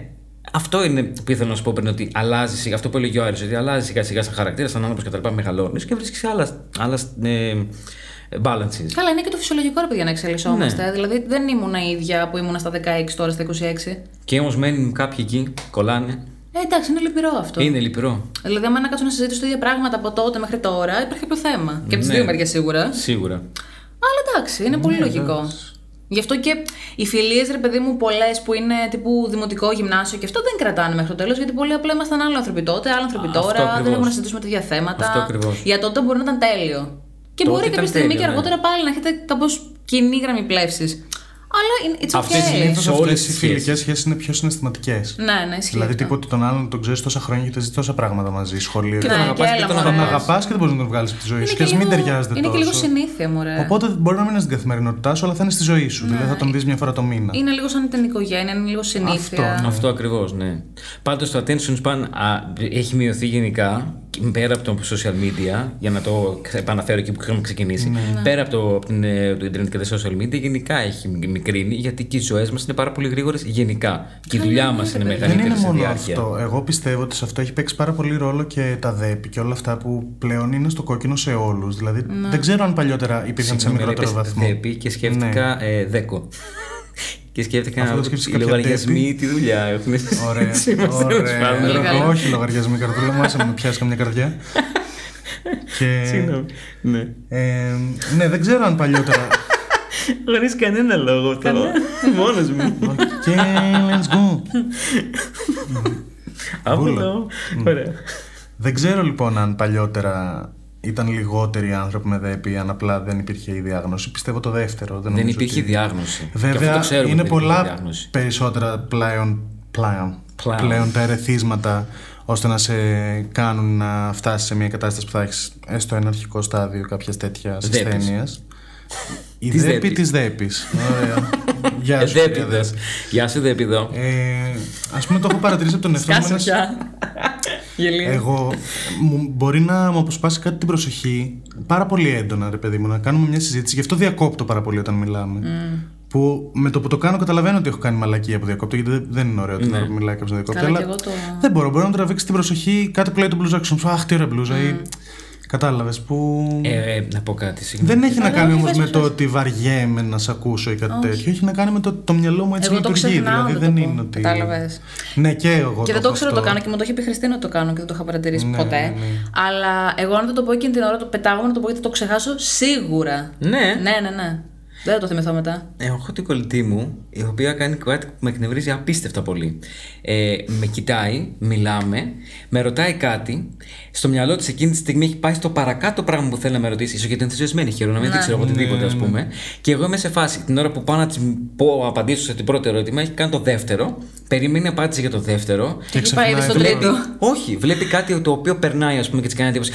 αυτό είναι που ήθελα να σου πω πριν, ότι αλλάζει σιγά, αυτό που έλεγε ο Άρης, ότι αλλάζει σιγά σιγά σαν χαρακτήρας, σαν άνθρωπος κτλ. Μεγαλώνεις και βρίσκεις άλλα, άλλα ε, balances. Καλά, είναι και το φυσιολογικό ρε παιδιά να εξελισσόμαστε. Ναι. Δηλαδή δεν ήμουν η ίδια που ήμουν στα 16 τώρα στα 26. Και όμως μένουν κάποιοι εκεί, κολλάνε. Ε, εντάξει, είναι λυπηρό αυτό. Είναι λυπηρό. Δηλαδή, άμα να κάτσω να συζητήσω τα ίδια πράγματα από τότε μέχρι τώρα, υπάρχει κάποιο θέμα. Και από τις Ναι. δύο μεριές σίγουρα. Σίγουρα. Αλλά εντάξει, είναι πολύ λογικό. Γι' αυτό και οι φιλίες, ρε παιδί μου, πολλές που είναι τύπου δημοτικό, γυμνάσιο και αυτό δεν κρατάνε μέχρι το τέλος. Γιατί πολύ απλά ήμασταν άλλοι άνθρωποι τότε, άλλοι άνθρωποι Αυτό τώρα. ακριβώς. Δεν έχουμε να συζητήσουμε τέτοια θέματα. Αυτό ακριβώς. Για τότε μπορεί να ήταν τέλειο. Και Τότε μπορεί ήταν κάποια στιγμή τέλειο, και ναι. αργότερα πάλι να έχετε κάπως κοινή γραμμή πλεύσης. Αλλά είναι- it's Αυτές okay. συνήθως- Συνήθω όλες αυτές οι τις φιλικέ σχέσεις. σχέσεις είναι πιο συναισθηματικές. Ναι, ναι, ισχύει. Δηλαδή, αυτό. τίποτα τον άλλον τον ξέρεις τόσα χρόνια και τα ζεις τόσα πράγματα μαζί, σχολείο. Και και τον Ναι, αγαπάς και και έλα, τον μωρέ. Τον αγαπάς. αγαπά και δεν μπορείς να τον βγάλεις από τη ζωή Είναι σου. και Και ας μην λίγο- ταιριάζεται Είναι τόσο. και λίγο συνήθεια, μωρέ. Οπότε μπορεί να μην είναι στην καθημερινότητά σου, αλλά θα είναι στη ζωή σου. Δηλαδή θα τον δεις μια φορά το μήνα. Είναι λίγο σαν την οικογένεια, είναι λίγο συνήθεια. Αυτό, ναι. Αυτό ακριβώς, ναι. Πάντως το attention span α, έχει μειωθεί γενικά και πέρα από το social media, για να το ξε- επαναφέρω εκεί που είχαμε ξεκινήσει. Ναι. Πέρα από το, από την, ε, το Ιντερνετ και τα social media, γενικά έχει μικρύνει γιατί και οι ζωές μας είναι πάρα πολύ γρήγορες γενικά. Και η δουλειά μας είναι Δεν μεγαλύτερη είναι σε μόνο διάρκεια. αυτό. Εγώ πιστεύω ότι σε αυτό έχει παίξει πάρα πολύ ρόλο και τα δέπη και όλα αυτά που πλέον είναι στο κόκκινο σε όλους. Δηλαδή δεν ξέρω αν παλιότερα υπήρχαν σε Συγγνώμη, μικρότερο είπες βαθμό. Δέπη και σκέφτηκα ε, δέκο. Και σκέφτηκα Αυτό οι σκέφτεσαι κάποια λογαριασμοί δέπη. τι δουλειά έχουν. Ωραία. Είμαστε, τέλος πάντων. Πολύ Ωραία. καλά. Όχι λογαριασμοί καρδούλα μου, άσε με να πιάσει καμιά καρδιά. και, Συγγνώμη. Ναι. ε, ναι, δεν ξέρω αν παλιότερα. Χωρίς κανένα λόγο αυτό. Μόνος μου. και let's go. Από Βούλα. εδώ. Ωραία. Δεν ξέρω λοιπόν αν παλιότερα ήταν λιγότεροι άνθρωποι με δέπη, αν απλά δεν υπήρχε η διάγνωση. Πιστεύω το δεύτερο. Δεν, Δεν νομίζω υπήρχε ότι- διάγνωση. Και αυτό Βέβαια, το ξέρουμε είναι ότι δεν υπήρχε πολλά διάγνωση. περισσότερα πλέον, πλέον, Πλέον. πλέον τα ερεθίσματα ώστε να σε κάνουν να φτάσεις σε μια κατάσταση που θα έχεις έστω ένα αρχικό στάδιο κάποιας τέτοιας Δέπης. ασθένειας. Η Της δέπη δέπης. της δέπης. Ωραία. Γεια Ε, σου. κυρία Δέπιδος. Δέπη. Γεια σου, Δέπιδο. Ε, ας πούμε το έχω παρατηρήσει από τον εαυτό μου. Σκάσε ένας- πια. Γελία. εγώ μου, μπορεί να μου αποσπάσει κάτι την προσοχή πάρα πολύ έντονα, ρε παιδί μου, να κάνουμε μια συζήτηση. Γι' αυτό διακόπτω πάρα πολύ όταν μιλάμε. Που με το που το κάνω καταλαβαίνω ότι έχω κάνει μαλακία που διακόπτω, γιατί δεν- δεν είναι ωραίο όταν Ναι. μιλάει κάποιος να διακόπτει. Καλά, αλλά κι εγώ το- Δεν μπορώ, μπορεί να μου τραβήξει την προσοχή κάτι που λέει το μπλουζάκι σου. Αχ, τι ωραία μπλούζα. Ή... Κατάλαβες που. Ε, ε, να πω κάτι, συγγνώμη. δεν έχει να Αλλά κάνει όχι, όμως πες, με πες, το πες. ότι βαριέμαι να σε ακούσω ή κάτι τέτοιο. Έχει να κάνει με το το μυαλό μου έτσι Εγώ το λειτουργεί. ξεχνάω Δηλαδή να δεν το πω. είναι ότι. Κατάλαβες. Ναι, και εγώ. Και δεν το έχω ξέρω να το αυτό. κάνω και μου το είχε πει η Χριστίνα να το κάνω και δεν το είχα παρατηρήσει Ναι, ποτέ. ναι, ναι. Αλλά εγώ αν δεν το πω εκείνη την ώρα, το πετάγω να το πω γιατί θα το ξεχάσω σίγουρα. Ναι. Ναι, ναι, ναι. Δεν θα το θυμηθώ μετά. Ε, Έχω την κολλητή μου, η οποία κάνει κάτι που με εκνευρίζει απίστευτα πολύ. Ε, με κοιτάει, μιλάμε, με ρωτάει κάτι. Στο μυαλό της εκείνη τη στιγμή έχει πάει στο παρακάτω πράγμα που θέλει να με ρωτήσει. ίσω γιατί είναι ενθουσιασμένη, χαίρομαι να μην Ναι. ξέρω εγώ οτιδήποτε, ας πούμε. Και εγώ είμαι σε φάση. Την ώρα που πάω να της πω, απαντήσω σε την πρώτο ερώτημα, έχει κάνει το δεύτερο. Περιμένει απάντηση για το δεύτερο. Και έχει πάει ήδη στο ξεχνάει τρίτο. Όχι, βλέπει κάτι το οποίο περνάει, ας πούμε, και της κάνει εντύπωση.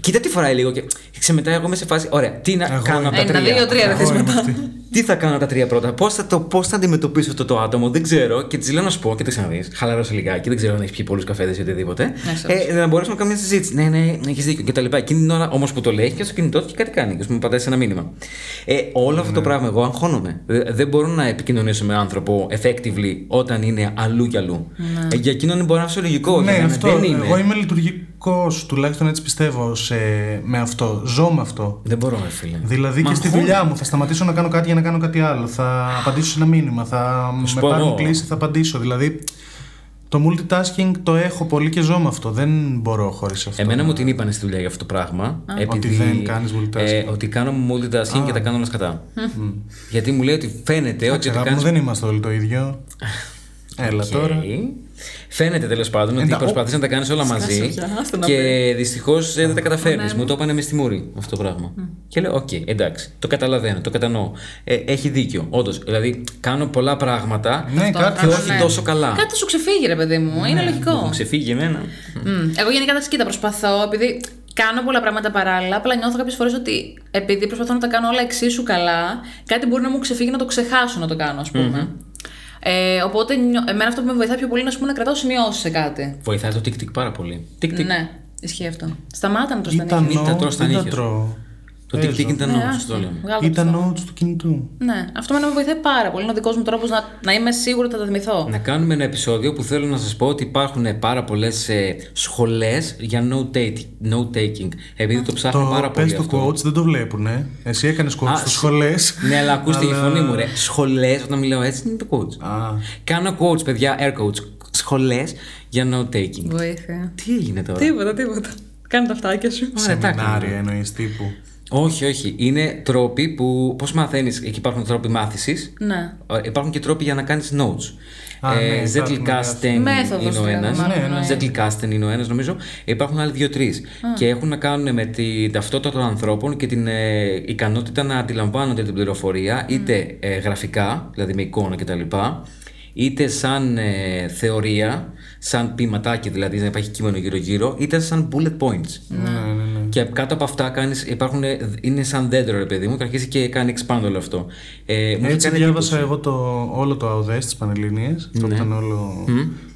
Κοίτα τι φοράει λίγο και ξεμετάει εγώ είμαι σε φάση. Ωραία, τι να Εγώ κάνω από τα είμαι. Ένα, τρία; δύο, τρία δεν θες Εγώ είμαι μετά. Αυτή. Τι θα κάνω τα τρία πρώτα, πώς θα, το, πώς θα αντιμετωπίσω αυτό το άτομο, δεν ξέρω. Και της λέω να σου πω και το ξαναδεί. Χαλαρώσει λιγάκι, δεν ξέρω αν έχεις πιει πολλούς καφέδες ή οτιδήποτε. Ναι, ε, να μπορέσουμε να κάνουμε μια συζήτηση. Ναι, ναι, έχεις δίκιο κτλ. Εκείνη την ώρα όμως που το λέει, έχει και στο κινητό του και κάτι κάνει. Και μου πατάει σε ένα μήνυμα. Ε, όλο αυτό το πράγμα εγώ αγχώνομαι. Ε, Δεν μπορώ να επικοινωνήσω με άνθρωπο effectively όταν είναι αλλού κι αλλού. Ε, για εκείνον μπορεί να είναι φυσιολογικό. Ναι, για μένα αυτό. δεν είναι. Εγώ είμαι λειτουργικός, τουλάχιστον έτσι πιστεύω σε, με αυτό. Ζω με αυτό. Δεν μπορώ, ρε φίλε. Δηλαδή Μα και στη αγχώνει. δουλειά μου θα σταματήσω να κάνω κάτι για να κάνω κάτι άλλο. Θα απαντήσω σε ένα μήνυμα. Θα σου με πω πάρουν εγώ. κλίση, θα απαντήσω. Δηλαδή το multitasking το έχω πολύ και ζω με αυτό. Δεν μπορώ χωρίς αυτό. Εμένα μου την είπαν στη δουλειά για αυτό το πράγμα. Ότι δεν κάνεις multitasking. Ε, ότι κάνω multitasking και τα κάνω όλα σκατά. Γιατί μου λέει ότι φαίνεται ότι Εντάξει, το αγάπη κάνει. μου, δεν είμαστε όλοι το ίδιο. Έλα τώρα. Φαίνεται τέλος πάντων ότι Εντά- προσπαθείς να τα κάνεις όλα μαζί πια, άστο να και δυστυχώς δεν τα καταφέρνεις. ναι. Μου το είπανε μες στη μούρη αυτό το πράγμα. Και λέω: Οκ, εντάξει, το καταλαβαίνω, το κατανοώ. Ε, έχει δίκιο, όντως. Δηλαδή, κάνω πολλά πράγματα Ναι, και κάτι. όχι τόσο καλά. Κάτι σου ξεφύγει, ρε παιδί μου. Είναι λογικό. Μου ξεφύγει εμένα. Μμ. Εγώ γενικά τα κοίτα, προσπαθώ, επειδή κάνω πολλά πράγματα παράλληλα, απλά νιώθω κάποιες φορές ότι επειδή προσπαθώ να τα κάνω όλα εξίσου καλά, κάτι μπορεί να μου ξεφύγει να το ξεχάσω να το κάνω, ας πούμε. Ε, οπότε νιώ... εμένα αυτό που με βοηθάει πιο πολύ είναι ας πούμε, να κρατάω σημειώσεις σε κάτι. Βοηθάει το τικ-τικ πάρα πολύ. Τικ-τικ. Ναι, ισχύει αυτό. Σταμάτα να το στα Ήταν νύχια. Μην τα τρως στα δεν τα νύχια σου. τρώω. Το τικ-τικ Παίζω. ήταν Ναι, όμως, άστο. το λέμε. Βγάλω το Ήταν στο. notes του κινητού. Ναι, αυτό με βοηθάει πάρα πολύ. Είναι ο δικός μου τρόπος να, να είμαι σίγουρη ότι θα τα θυμηθώ. Να κάνουμε ένα επεισόδιο που θέλω να σας πω ότι υπάρχουν πάρα πολλές ε, σχολές για note-taking. note-taking, επειδή το ψάχνω πάρα Το πολύ πες το αυτό. quotes δεν το βλέπουν, ε. Εσύ έκανες quotes Α, στις σ- σχολές. Ναι, αλλά ακούστε η Αλλά- φωνή μου, ρε. Σχολές, όταν μιλάω έτσι, είναι το quotes. Α, Κάνω quotes, παιδιά, air quotes. Σχολές για note-taking. Βοήθεια. Τι έγινε τώρα; Τίποτα, τίποτα. Κάνε τα αυτάκια σου. Ωραία, τα έκανα. σεμινάρια εννοείς τύπου. Όχι, όχι. Είναι τρόποι που. Πώς μαθαίνεις, εκεί υπάρχουν τρόποι μάθησης. Ναι. Υπάρχουν και τρόποι για να κάνεις notes. Α, ναι, ε, υπάρχουν Zettelkasten Μέθοδος είναι ο δηλαδή, ένας. μάλλον, Ναι, ναι. εννοεί. Zettelkasten είναι ο ένας, νομίζω. Υπάρχουν άλλοι δύο-τρει. Και έχουν να κάνουν με την ταυτότητα των ανθρώπων και την ε, ικανότητα να αντιλαμβάνονται την πληροφορία είτε ε, γραφικά, δηλαδή με εικόνα κτλ. Είτε σαν ε, θεωρία, σαν ποιηματάκι δηλαδή, να υπάρχει κείμενο γύρω-γύρω, είτε σαν bullet points. Ναι, ναι, ναι. Και κάτω από αυτά κάνεις, υπάρχουν, είναι σαν δέντρο, ρε παιδί μου, και αρχίζει και κάνει expand όλο αυτό. Ε, μου είχε Έτσι κάνει διάβασα εντύπωση. εγώ το, όλο το ΑΟΔΕ στις Πανελλήνιες. Αυτό που ήταν όλο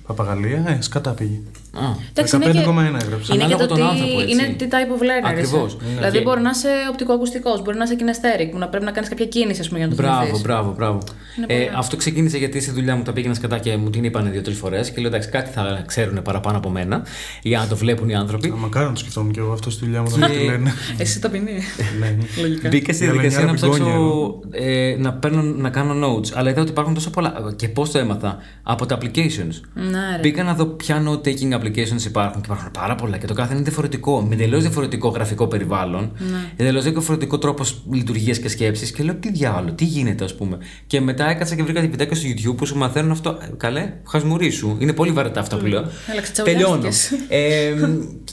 παπαγαλία. Ε, σκατά πήγε. Α, Εντάξει, είναι 15,1 και- έγραψε. Είναι και Ανάλογα το τον τι άνθρωπο, έτσι. είναι τι type of learner. Ακριβώς. είσαι. Ναι. Δηλαδή Και- μπορεί να είσαι οπτικοακουστικός, μπορεί να είσαι kinesthetic, που να πρέπει να κάνεις κάποια κίνηση ας πούμε, για να το Μπράβο, θυμηθείς. μπράβο, μπράβο. Ε, αυτό ξεκίνησε γιατί στη δουλειά μου τα πήγαινα σκατά και μου την είπαν δύο-τρεις φορές και λέω εντάξει, κάτι θα ξέρουν παραπάνω από μένα για να το βλέπουν οι άνθρωποι. Α, Μακάρι να το σκεφτόμουν και εγώ αυτό στη δουλειά μου να μου τη λένε. Εσύ ταπεινή. Ναι. Λογικά. Μπήκα στη Για διαδικασία να λανιάρα ψάξω μπιγκόνια, ε, να, παίρνω, να κάνω notes, αλλά είδα ότι υπάρχουν τόσο πολλά. Και πώς το έμαθα, από τα applications. Ναι, ρε. Μπήκα να δω ποια note taking applications υπάρχουν και υπάρχουν πάρα πολλά και το κάθε είναι διαφορετικό. Με εντελώς διαφορετικό γραφικό περιβάλλον, Ναι. εντελώς διαφορετικό τρόπος λειτουργίας και σκέψης και λέω τι διάλογο, τι γίνεται ας πούμε. Και μετά έκατσα και βρήκα βιντεάκια στο YouTube που σου μαθαίνουν αυτό. Ε, Καλέ, χασμουρί σου. Είναι πολύ βαρετά αυτά που λέω. Έλα, ξετσαουλιάστηκες. Τελειώνω. Ε,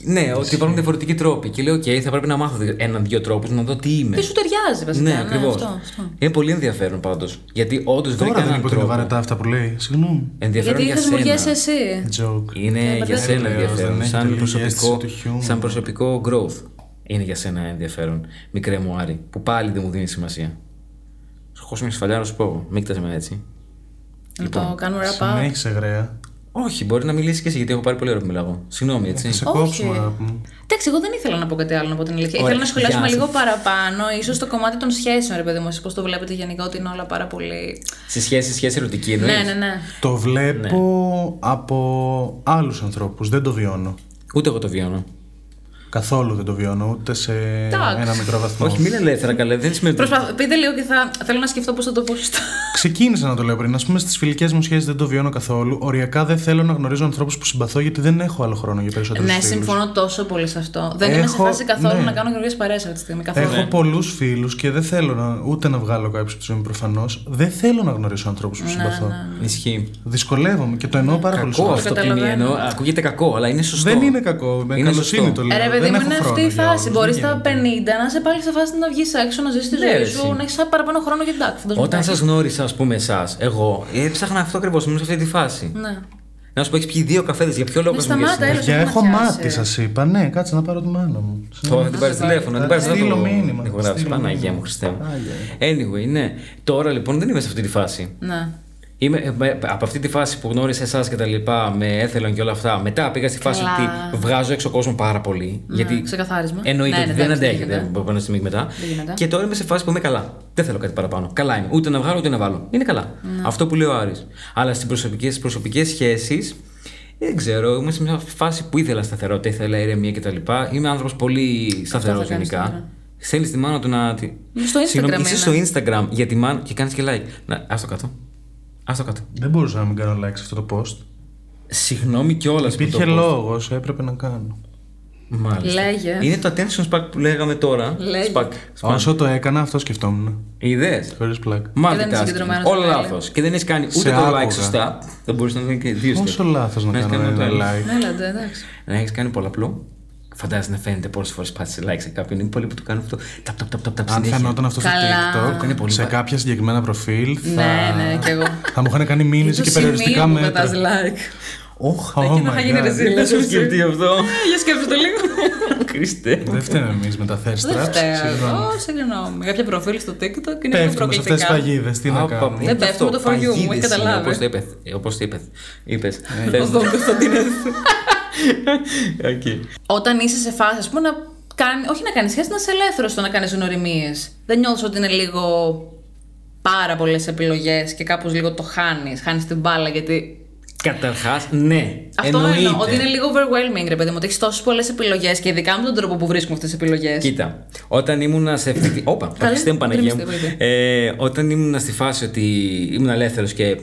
ναι, ότι υπάρχουν διαφορετικοί τρόποι. Και λέω, OK, θα πρέπει να μάθω έναν-δύο τρόπους να δω τι είμαι. Τι σου ταιριάζει βασικά. Ναι, ακριβώς. αυτό, αυτό. Είναι πολύ ενδιαφέρον πάντως. Γιατί όντως βρήκα Τώρα δεν έναν είπα ότι είναι τρόπο. βαρετά αυτά που λέει. Συγγνώμη. Ενδιαφέρον Γιατί για θεσμουργέσαι σένα. εσύ. Joke. Είναι για δεν σένα λέω, ενδιαφέρον. δεν έχετε Σαν λίγη προσωπικό, αίσθηση του χιούμορ. σαν προσωπικό growth. Είναι για σένα ενδιαφέρον. Μικρέ μου Άρη, που πάλι δεν μου δίνει σημασία. Σου χώσω μια σφαλιά να σου πω. Μην κοιτάς με έτσι. Να το κάνουμε wrap up. Συνέχισε γραία. Όχι, μπορεί να μιλήσει και εσύ γιατί έχω πάρει πολύ ώρα που μιλάω. Συγγνώμη, έτσι. Θα σε Όχι. κόψουμε, αγάπη μου. Εντάξει, εγώ δεν ήθελα να πω κάτι άλλο να πω την αλήθεια. Ωραία, Ήθελα να σχολιάσουμε γεια λίγο σας. παραπάνω, ίσως το κομμάτι των σχέσεων, ρε παιδί μου. Πώς το βλέπετε γενικά ότι είναι όλα πάρα πολύ. Σε σχέση, σχέση ερωτική εννοείς; Ναι, ναι, ναι. Το βλέπω από άλλους ανθρώπους. Δεν το βιώνω. Ούτε εγώ το βιώνω. Καθόλου δεν το βιώνω, ούτε σε Εντάξει. ένα μικρό βαθμό. Όχι, μην ελεύθερα καλέ. Δεν σημαίνει ότι. Προσπαθώ, πείτε λίγο και θα θέλω να σκεφτώ πώς θα το πω σωστά. Ξεκίνησα να το λέω πριν. Α πούμε, στις φιλικές μου σχέσεις δεν το βιώνω καθόλου. Οριακά δεν θέλω να γνωρίζω ανθρώπους που συμπαθώ γιατί δεν έχω άλλο χρόνο για περισσότερους ναι, συμφωνώ τόσο πολύ σε αυτό. Δεν είμαι σε Έχω- φάση καθόλου ναι. να κάνω γεωργίε παρέα αυτή τη στιγμή. Καθόλου. Έχω πολλούς φίλους και δεν θέλω να, ούτε να βγάλω κάποιου από τη ζωή μου προφανώς. Δεν θέλω να γνωρίσω ανθρώπους Ναι, που συμπαθώ. Ισχύει. Δυσκολεύομαι και το εννοώ πάρα πολύ Κακό σοβαρά. αυτό που καταλαβαίνω. εννοώ. Ακούγεται κακό, αλλά είναι σωστό. Δεν είναι κακό. Με Είναι καλοσύνη σωστό. το λέω. Ε, ρε παιδί δεν μου, έχω είναι χρόνο αυτή η για φάση. όλους, Μπορείς δεν στα 50 γίνεται. να είσαι πάλι σε φάση να βγεις έξω, να ζήσεις τη Ναι, ζωή ρε, σου, εσύ. να έχεις παραπάνω χρόνο για εντάξει. φαντάζομαι Όταν ότι σας γνώρισα, α πούμε, εσάς, εγώ έψαχνα αυτό ακριβώς. Ήμουν σε αυτή τη φάση. Ναι. Να σου πω, έχεις πιει δύο καφέδες. Για ποιο λόγο Ναι, μου σταμάτα, έλα. Για έχουμε έχω να πιάσει. μάτι, σας είπα. Ναι, κάτσε να πάρω τη μάνα μου. Τώρα θα την πάρει τηλέφωνο, θα την πάρει Θα στείλω μήνυμα, θα Έχω γράψει. στείλω Παναγία μήνυμα. μου, Χριστέ μου. Άγια. Anyway, ναι. Τώρα λοιπόν δεν είμαι σε αυτή τη φάση. Ναι. Είμαι, ε, με- από αυτή τη φάση που γνώρισα εσάς και τα λοιπά, με έθελον και όλα αυτά, μετά πήγα στη φάση Καλά. ότι βγάζω έξω κόσμο πάρα πολύ. γιατί ξεκαθάρισμα. εννοείται Ναι, ότι ναι, δεν εντάξει, αντέχεται γίνεται. από ένα στιγμή μετά. Δεν γίνεται. Και τώρα είμαι σε φάση που είμαι καλά. Δεν θέλω κάτι παραπάνω. Καλά είμαι. Ούτε να βγάλω ούτε να βάλω. Είναι καλά. Ναι. Αυτό που λέει ο Άρης. Αλλά στις προσωπικές προσωπικές σχέσεις. Δεν ξέρω, είμαι σε μια φάση που ήθελα σταθερότητα, ήθελα ηρεμία κτλ. Είμαι άνθρωπος πολύ σταθερός θα κάνεις γενικά. τώρα. Θέλει τη μάνα του να. τη- Στο Instagram Συγγνώμη, είσαι είναι. στο Instagram για τη μάνα και κάνεις και like. Να, ας το κάτω. Ας το κάτω. Δεν μπορούσα να μην κάνω like σε αυτό το post. Συγγνώμη κιόλας. Υπήρχε λόγος, έπρεπε να κάνω. Μάλιστα. Λέγε. Είναι το attention spark που λέγαμε τώρα. Λέγε. Spark. Όσο το έκανα, αυτό σκεφτόμουν. Είδες; Χωρίς πλάκα. Και δεν είσαι Multitasking. συγκεντρωμένος Όλα στο mail. λάθος. Και δεν έχεις κάνει ούτε Σε το άκουγα. like σωστά. Δεν μπορείς να κάνει και δύο Πόσο σκέψεις. λάθος να έχεις κάνω κάνει ένα το άλλο. like. Έλατε, εντάξει. Να έχεις κάνει πολλαπλό. Φαντάζεσαι να φαίνεται πόσες φορές πάτησε like σε κάποιον. Είναι πολλοί που του κάνουν αυτό. Ταπ, ταπ, ταπ, ταπ, ταπ, Αν συνέχεια. φαινόταν αυτό στο Καλά. Είναι TikTok, πολύ σε βα- κάποια συγκεκριμένα προφίλ, θα, Ναι, ναι, κι εγώ. θα μου είχαν κάνει μήνυση Το και σημείο περιοριστικά που μέτρα. πετάς like. Όχ, Oh Εκεί να my είχα γίνει God. ρεζίλα. δεν σου σκεφτεί αυτό. Ε, Για σκέψου το λίγο. Χριστέ. μου. Δεν φταίμε εμείς με τα thirst Δεν traps. φταίω συγγνώμη. εγώ, συγγνώμη. Κάποια προφίλ στο TikTok είναι λίγο Πέφτουμε σε αυτές τις προκλητικά. παγίδες. Τι να Άπα, κάνουμε. είναι Δεν και πέφτουμε αυτό, το for you μου, έχεις παγίδες είναι, καταλάβει. Όπως το είπες. Όπως το είπες. Είπες. Ε, Θες Ο να- Δον Κωνσταντίνες. Οκ. Όταν είσαι σε φάση, ας πούμε, να κάνει, όχι να κάνεις σχέση, να είσαι ελεύθερος στο να κάνεις γνωριμίες. Δεν νιώθεις ότι είναι λίγο πάρα πολλές επιλογές και κάπως λίγο το χάνεις. Χάνεις την μπάλα γιατί. Καταρχάς, ναι. Αυτό εννοείται. εννοώ. Ότι είναι λίγο overwhelming, ρε παιδί μου. Ότι έχεις τόσες πολλές επιλογές και ειδικά με τον τρόπο που βρίσκουμε αυτές τις επιλογές. Κοίτα, όταν ήμουν σε αυτή. τη- Όπα, Καλέ, Χριστέ μου Παναγία μου. γκρεμιστή, βοήθεια. Ε, όταν ήμουν στη φάση ότι ήμουν ελεύθερος και.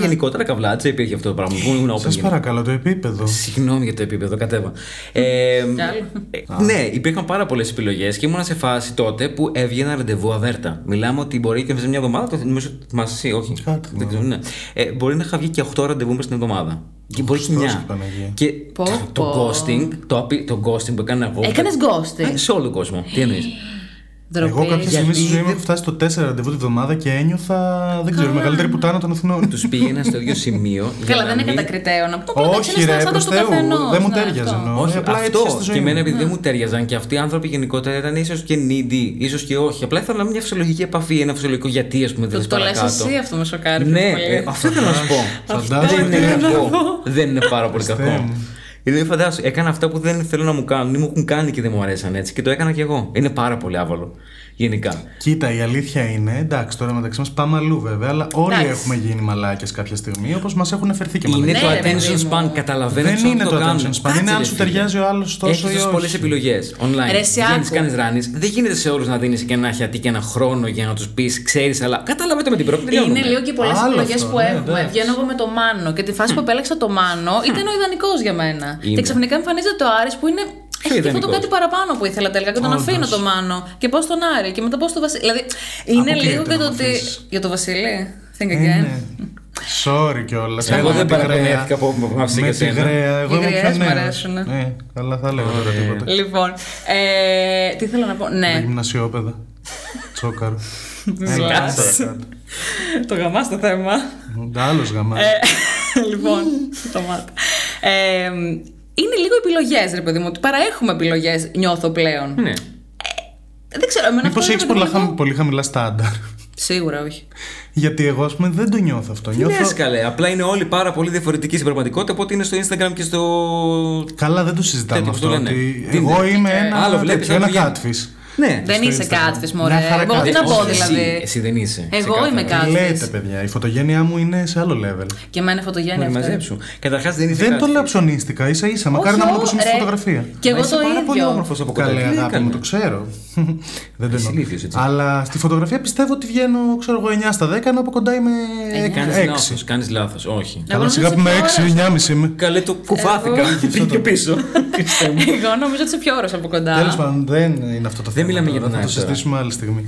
Γενικότερα καβλάτσα υπήρχε αυτό το πράγμα. Που ήμουν open. Σας γενικά. παρακαλώ το επίπεδο. Συγγνώμη για το επίπεδο, κατέβα. Ε, Κι άλλο. ε, ναι, υπήρχαν πάρα πολλές επιλογές και ήμουν σε φάση τότε που έβγαινα ραντεβού αβέρτα. Μιλάμε ότι μπορεί και σε μια εβδομάδα, το νομίζω ότι θυμάσαι εσύ, όχι. Κάτι, δεν ξέρω, ναι. Ε, μπορεί να είχα βγει και 8 ραντεβού μέσα στην εβδομάδα. Και μπορεί και Χριστός 9. και Παναγία. Και Πω, το πω. ghosting, το, απει- το ghosting που έκανα εγώ. Έκανες ghosting. Ε, Σε όλο τον κόσμο. Τι εννοείς; Ντροπή. Εγώ κάποια στιγμή στη Γιατί ζωή μου δεν- έχω φτάσει στο 4 ραντεβού τη βδομάδα και ένιωθα. Δεν ξέρω, η μεγαλύτερη πουτάνα των Εθνών. Τους πήγαινα στο ίδιο σημείο. για Καλά, να δεν είναι μην- κατακριτέο να πούμε. Όχι, ρε, προς Θεού. Δεν μου τέριαζε. εννοώ. Όχι, Ε, απλά αυτό. έτυχε στη ζωή Και εμένα μου. επειδή δεν μου τέριαζαν και αυτοί οι άνθρωποι γενικότερα ήταν ίσως και needy, ίσως και όχι. Απλά ήθελα μια φυσιολογική επαφή, ένα φυσιολογικό γιατί, ας πούμε, δεν Το, το λες παρακάτω. εσύ αυτό με σοκάρει. Ναι, πιο πολύ. ε, αυτό θέλω να σου πω. Φαντάζομαι. Δεν είναι κακό. Δεν είναι πάρα πολύ Χριστέ κακό. Μου. Δηλαδή, φαντάσου, έκανα αυτά που δεν θέλω να μου κάνουν ή μου έχουν κάνει και δεν μου αρέσαν έτσι και το έκανα κι εγώ. Είναι πάρα πολύ άβολο. Γενικά. Κοίτα, η αλήθεια είναι, εντάξει, τώρα μεταξύ μας πάμε αλλού βέβαια, αλλά όλοι Εντάξει. έχουμε γίνει μαλάκες κάποια στιγμή, όπως μας έχουν φερθεί και Είναι μαλάκες. το Ναι, ρε, παιδί attention μου. span, καταλαβαίνω Δεν ότι είναι το το κάνουν. attention span, Κάτσε, είναι αν ρε, σου φίλε. ταιριάζει ο άλλος τόσο Έχεις ή τόσες όχι. πολλές επιλογές online. Ρε, εσύ Βγαίνεις, άκου. κάνεις ράνις. Δεν γίνεται σε όλους να δίνεις και ένα χιατί και ένα χρόνο για να τους πεις, ξέρεις, αλλά καταλαβαίνετε με την πρώτη. τελειώνουμε. Είναι λίγο και πολλές Άλλο επιλογές αυτό, που ναι, έχουμε. εντάξει. Βγαίνω εγώ με το Μάνο και τη φάση που επέλεξα το Μάνο ήταν ο ιδανικός για μένα. Είναι. Και ξαφνικά εμφανίζεται το Άρης που είναι. Έχει και αυτό το ιδανικός; κάτι παραπάνω που ήθελα τελικά και τον Όντως. αφήνω το Μάνο. Και πώς τον Άρη και μετά πώς τον Βασίλη. Δηλαδή είναι Αποκλείεται λίγο και να το μ' ότι. αφήσεις. Για το Βασίλη; Think Ε, again. ναι. Sorry κιόλας. Εγώ δεν παραπονέθηκα από από αυτή Με και τη σένα. γραία, εγώ Οι είμαι γραίες πιο μου νέος. αρέσουνε. Ναι, καλά θα έλεγα τώρα τίποτα. Λοιπόν. Ε, τι θέλω να πω; Τα Ναι. γυμνασιόπαιδα. Τσόκαρο. Ζηλάς. Το γαμάς το θέμα. Άλλος γαμάς. Ε, λοιπόν, το μάτι. Ε, είναι λίγο επιλογές, ρε παιδί μου. Ότι παραέχουμε επιλογές, νιώθω πλέον. Ναι. Δεν ξέρω, εμένα Μήπως αυτό έχεις είναι πολλά, λίγο- χαμ- πολύ χαμηλά στάνταρ; Σίγουρα όχι. Γιατί εγώ, ας πούμε, δεν το νιώθω αυτό. Τι Νιώθω... λες καλέ, απλά είναι όλοι πάρα πολύ διαφορετικοί στην πραγματικότητα από ότι είναι στο Instagram και στο. Καλά, δεν το συζητάμε Τέτοιο, αυτό. το λένε. Ότι Τι εγώ είναι; είμαι Ε, ένα, άλλο βλέπεις, τέτοιο, άλλο ένα βγαίνει. catfish. Ναι. δεν στο είσαι Instagram. κάτφι, μωρέ. Μια χαρά Εγώ τι να catfish. πω Όχι, δηλαδή. Εσύ, εσύ δεν είσαι. Εγώ ξεκάθαρα. είμαι Τι κάτι. λέτε, παιδιά. Η φωτογένειά μου είναι σε άλλο level. Και εμένα φωτογένεια Μωρέ, αυτό. μαζέψου. Καταρχάς δεν είσαι. Δεν κάτι. το λέω ψωνίστικα, ίσα ίσα. Μακάρι να Όχι, μου όπω είναι στη ρε. φωτογραφία. Και εγώ Μα είσαι το πάρα πολύ ίδιο. όμορφος από κοντά. Καλέ Τι λέει, αγάπη καλέ. μου, το ξέρω. Δεν το Είσαι εννοώ. ηλίθιος, έτσι. Αλλά στη φωτογραφία πιστεύω ότι βγαίνω, ξέρω εγώ, 9 στα 10, ενώ από κοντά είμαι Κάνεις 6. λάθος. Κάνεις λάθος. Όχι. Εγώ Καλά, νομίζω σιγά ότι που είμαι πιο 6, ώρας. 9,5 είμαι. Καλέ το κουφάθηκα. Και πήγε και πίσω. Χριστέ μου. Εγώ νομίζω ότι είσαι πιο ώρας από κοντά. Τέλος πάντων, δεν είναι αυτό το θέμα. Μιλάμε για τώρα, τον Θα το Άρη τώρα. συζητήσουμε άλλη στιγμή.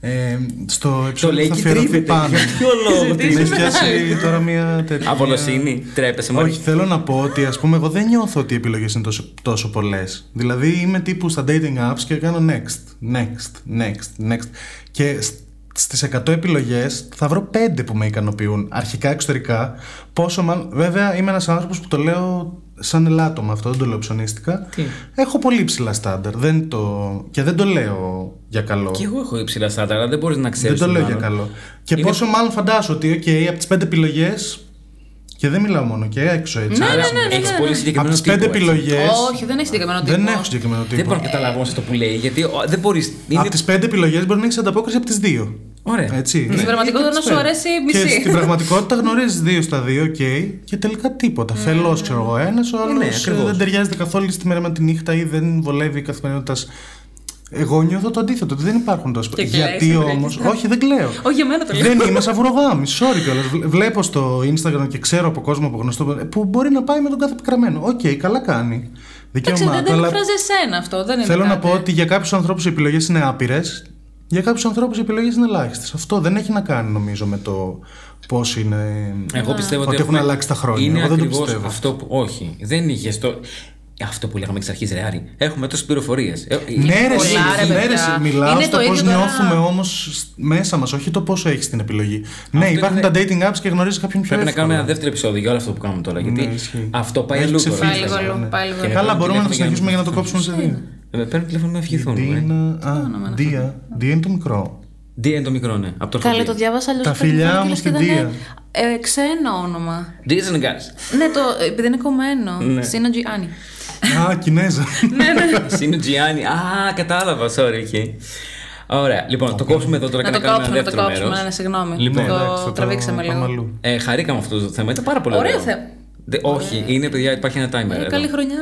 Ε, στο Το επεισόδιο λέει που θα και αφιερωθεί τρίβεται. πάνω. Για ποιο λόγο Με έχει πιάσει τώρα μια τέτοια. Αβολοσύνη. Τρέπεσαι μόνο. Όχι, θέλω να πω ότι ας πούμε εγώ δεν νιώθω ότι οι επιλογές είναι τόσο, τόσο πολλές. Δηλαδή είμαι τύπου στα dating apps και κάνω next, next, next, next. Και σ- στις 100 επιλογές θα βρω 5 που με ικανοποιούν. Αρχικά, εξωτερικά. Πόσο μάλλον. Βέβαια, είμαι ένας άνθρωπος που το λέω σαν ελάττωμα αυτό, δεν το λέω ψωνίστικα. Τι; Έχω πολύ ψηλά στάνταρ. Δεν το... Και δεν το λέω για καλό. Και εγώ έχω υψηλά στάνταρ, αλλά δεν μπορείς να ξέρεις. Δεν το λέω για καλό. Και Είναι- πόσο μάλλον φαντάσου ότι, OK, από τις 5 επιλογές. Και δεν μιλάω μόνο και έξω έτσι. Ναι, αλλά ναι, ναι, ναι, Έχεις ναι. πολύ Από συγκεκριμένο τις τύπο. 5 έτσι. επιλογέ. Όχι, δεν έχεις συγκεκριμένο τύπο. Δεν έχω συγκεκριμένο Δεν τύπο. μπορώ να καταλάβω αυτό που λέει, γιατί ο, δεν μπορείς. Από τις 5 επιλογές μπορεί να έχεις ανταπόκριση από τις 2. Ωραία. Έτσι. Στην πραγματικότητα να σου αρέσει Και μισή. στην πραγματικότητα γνωρίζεις δύο στα δύο, οκ. Και τελικά τίποτα. Φελό, ξέρω εγώ, ένας, ο άλλος Ναι, ακριβώς. δεν ταιριάζεται καθόλου στη μέρα με τη νύχτα ή δεν βολεύει η καθημερινότητα. Εγώ νιώθω το αντίθετο, ότι δεν υπάρχουν τόσο. Και κλαις, Γιατί βρε. όμως. Όχι, δεν κλαίω. Όχι, για μένα το λέω. δεν είμαι σαβουρογάμι, sorry κιόλας. Βλέπω στο Instagram και ξέρω από κόσμο από γνωστό που μπορεί να πάει με τον κάθε πικραμένο. Οκ, καλά κάνει. Εντάξει, Δικαίωμά δεν του, δεν αλλά εκφράζει εσένα αυτό. Δεν είναι Θέλω να κάτι. πω ότι για κάποιους ανθρώπους οι επιλογές είναι άπειρες. Για κάποιους ανθρώπους οι επιλογές είναι ελάχιστες. Αυτό δεν έχει να κάνει νομίζω με το πώς είναι. Εγώ πιστεύω ότι, Ότι έχουν αλλάξει τα χρόνια. Είναι Εγώ δεν το ακριβώς πιστεύω. αυτό που. Όχι, δεν είχε το. Αυτό που λέγαμε εξ αρχής, Ρε Άρη. Έχουμε τόσες πληροφορίες. Ναι, ρε, πολλά, εσύ, ρε, ναι, ρε, παιδιά. εσύ. μιλάω Είναι στο το πώς ίδιο τώρα. νιώθουμε όμως μέσα μας, όχι το πόσο έχεις την επιλογή. ναι, υπάρχουν είναι- τα dating apps και γνωρίζεις κάποιον πιο Πρέπει να εύκολα. κάνουμε ένα δεύτερο επεισόδιο για όλο αυτό που κάνουμε τώρα. Γιατί Ναι, ισχύει. αυτό πάει Έχει αλλού τώρα. Πάει ξεφύγει. λίγο αλλού. Ναι. Πάει λίγο Και αλλού. Καλά, Παίρνουν μπορούμε να το τηλέφωνο συνεχίσουμε για να το να κόψουμε σε δύο. Ε, Παίρνουν τηλέφωνο να ευχηθούν. ε. Ντίνα. Α, Ντία. Ντία είναι το μικρό. Δία είναι το μικρό, ναι. Από το Καλέ, το διάβασα αλλιώς. Τα φιλιά μου στην Δία. Ε, ξένο όνομα. Δία είναι γκάζ. ναι, το, επειδή είναι κομμένο. Ναι. Σίνα Τζιάννη. Α, Κινέζα. Είναι Τζιάννη. Α, κατάλαβα, sorry, okay. Ωραία, λοιπόν, το κόψουμε εδώ τώρα Να και το να κάνουμε ένα κόψουμε, να το δεύτερο κόψουμε. μέρος. Ναι, συγγνώμη. Λοιπόν, Ναι, εντάξει, θα το το τραβήξαμε πάμε λίγο. αλλού. Ε, χαρήκαμε αυτό το θέμα, ήταν πάρα πολύ Ωραίο ωραίο. θέμα. Δε- όχι, είναι παιδιά, υπάρχει ένα timer. Ε, εδώ. Καλή χρονιά.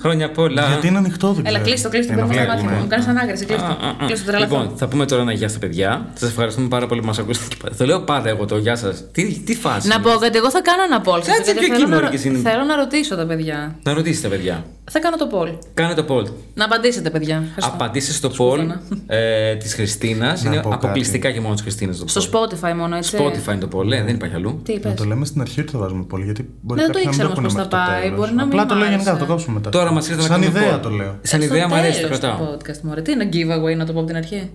Χρόνια πολλά. Γιατί είναι ανοιχτό, δεν Έλα, ξέρω. κλείστο, κλείστο. Ε, να Παίρνω τα βλέπουμε. μάτια μου. Μου κάνεις ανάγκριση. Κλείστο. Α, α, α. Κλείστο, τρελαθώ. Λοιπόν, θα πούμε τώρα ένα γεια στα παιδιά. Σας ευχαριστούμε πάρα πολύ που μας ακούσατε. και πα- Το λέω πάντα εγώ το γεια σας. Τι, τι φάση. Να είναι πω αυτή; γιατί εγώ θα κάνω ένα poll. Κάτσε γιατί πιο θέλω, εκεί, να, μωρέ, ρω- και εσύ. θέλω να ρωτήσω τα παιδιά. Να ρωτήσετε, παιδιά. Θα κάνω το poll. Κάνε το poll. Να απαντήσετε, παιδιά. Ευχαριστώ. Απαντήστε στο poll ε, της Χριστίνας. Είναι πω κάτι. αποκλειστικά και μόνο της Χριστίνας το Στο poll. Spotify μόνο, έτσι. Spotify είναι το poll, ε, δεν υπάρχει αλλού. Τι Να είπες. το λέμε στην αρχή ότι θα βάζουμε πολύ, γιατί μπορεί Ναι, δεν το κάποιοι να ήξερα μην όμως πούνε πώς θα μέχρι το πάει, τέλος. μπορεί να μην Απλά μ' το λέω γενικά, θα άρεσε. το κόψουμε μετά. Τώρα μας ήρθε να Σαν κάνουμε ιδέα poll. το λέω. Σαν Ε, στο ιδέα μου αρέσει, το τέλος του κρατάω. podcast, μωρέ. Τι είναι giveaway, να το πω από την αρχή;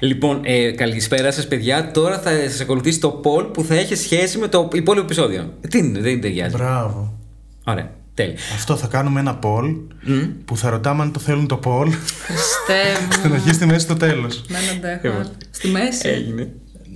Λοιπόν, ε, καλησπέρα σας, παιδιά. Τώρα θα σας ακολουθήσει το poll που θα έχει σχέση με το υπόλοιπο επεισόδιο. Τι είναι, δεν ταιριάζει. Μπράβο. Ωραία, τέλεια. Αυτό θα κάνουμε ένα poll που θα ρωτάμε αν το θέλουν το poll Χριστέ στην μου. αρχή, στη μέση, στο τέλος. Δεν αντέχω. Στη μέση. Έγινε.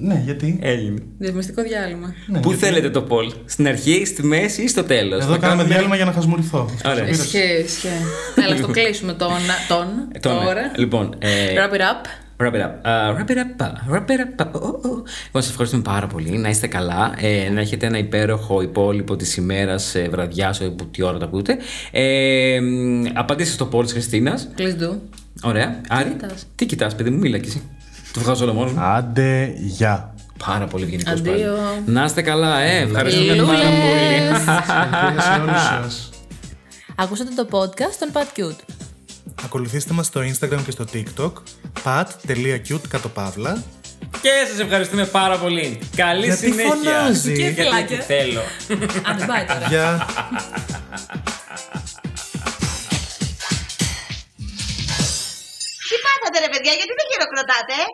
Ναι, γιατί; Έγινε. Διαφημιστικό διάλειμμα. Ναι, Πού γιατί- θέλετε το poll, στην αρχή, στη μέση ή στο τέλος; Εδώ κάνουμε διάλειμμα για να χασμουριθώ. Ωραία. Ισχύει, ισχύει. Έλα, το κλείσουμε τον. τον τώρα. Λοιπόν, ε, Wrap it up. Wrap it up. Uh, wrap it up. uh, Wrap it up. uh, oh, oh. Λοιπόν, σας ευχαριστούμε πάρα πολύ. Να είστε καλά. Ε, να έχετε ένα υπέροχο υπόλοιπο της ημέρας, ε, βραδιάς, όπου τι ώρα τα ακούτε. Ε, μ, απαντήστε στο poll της Χριστίνας. Please do. Ωραία. Άρη, κοιτάς; τι κοιτάς, παιδί μου, μίλα κι εσύ. Το βγάζω όλο μόνος μου. Άντε, γεια. Πάρα πολύ ευγενικό Αντίο. πάλι. Να είστε καλά, ε. Ευχαριστούμε Λούλες. πάρα πολύ. Ευχαριστώ σε όλους σας. Ακούσατε το podcast των Pat Cute. Ακολουθήστε μας στο Instagram και στο TikTok pat.cute κάτω παύλα Και σας ευχαριστούμε πάρα πολύ. Καλή Γιατί συνέχεια. φωνάζει; Και Γιατί φυλάκια. θέλω. Άντε, bye τώρα. Γεια. Τι πάθατε ρε παιδιά, γιατί δεν χειροκροτάτε, ε;